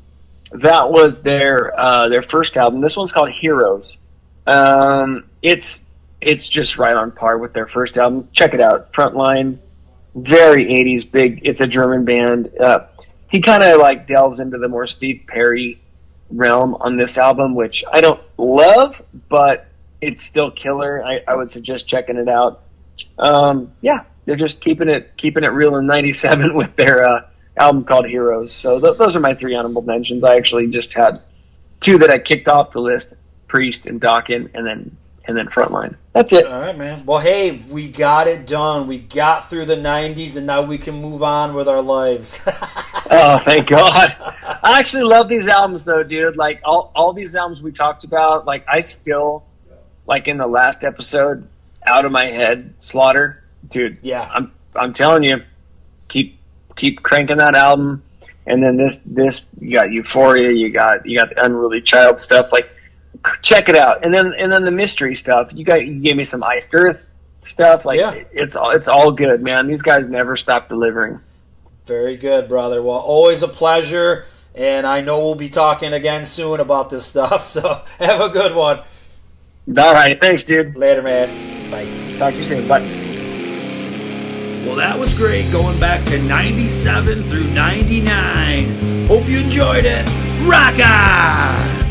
that was their uh, their first album. This one's called Heroes. Um, it's it's just right on par with their first album. Check it out, Frontline. Very '80s, big. It's a German band. Uh, he kind of like delves into the more Steve Perry realm on this album, which I don't love, but it's still killer. I, I would suggest checking it out. Um, yeah, they're just keeping it keeping it real in '97 with their uh, album called Heroes. So th- those are my three honorable mentions. I actually just had two that I kicked off the list: Priest and Dokken, and then and then Frontline. That's it. All right, man. Well, hey, we got it done. We got through the '90s, and now we can move on with our lives. Oh, thank God. I actually love these albums though, dude. Like all, all these albums we talked about, like I still like in the last episode, out of my head, Slaughter. Dude, Yeah. I'm I'm telling you, keep keep cranking that album. And then this this you got Euphoria, you got you got the Unruly Child stuff, like check it out. And then and then the mystery stuff. You got you gave me some Iced Earth stuff. Like Yeah. it's all it's all good, man. These guys never stop delivering. Very good, brother. Well, always a pleasure, and I know we'll be talking again soon about this stuff. So have a good one. All right, thanks, dude. Later, man. Bye. Talk to you soon. Bye. Well, that was great going back to 97 through 99. Hope you enjoyed it. Rock on!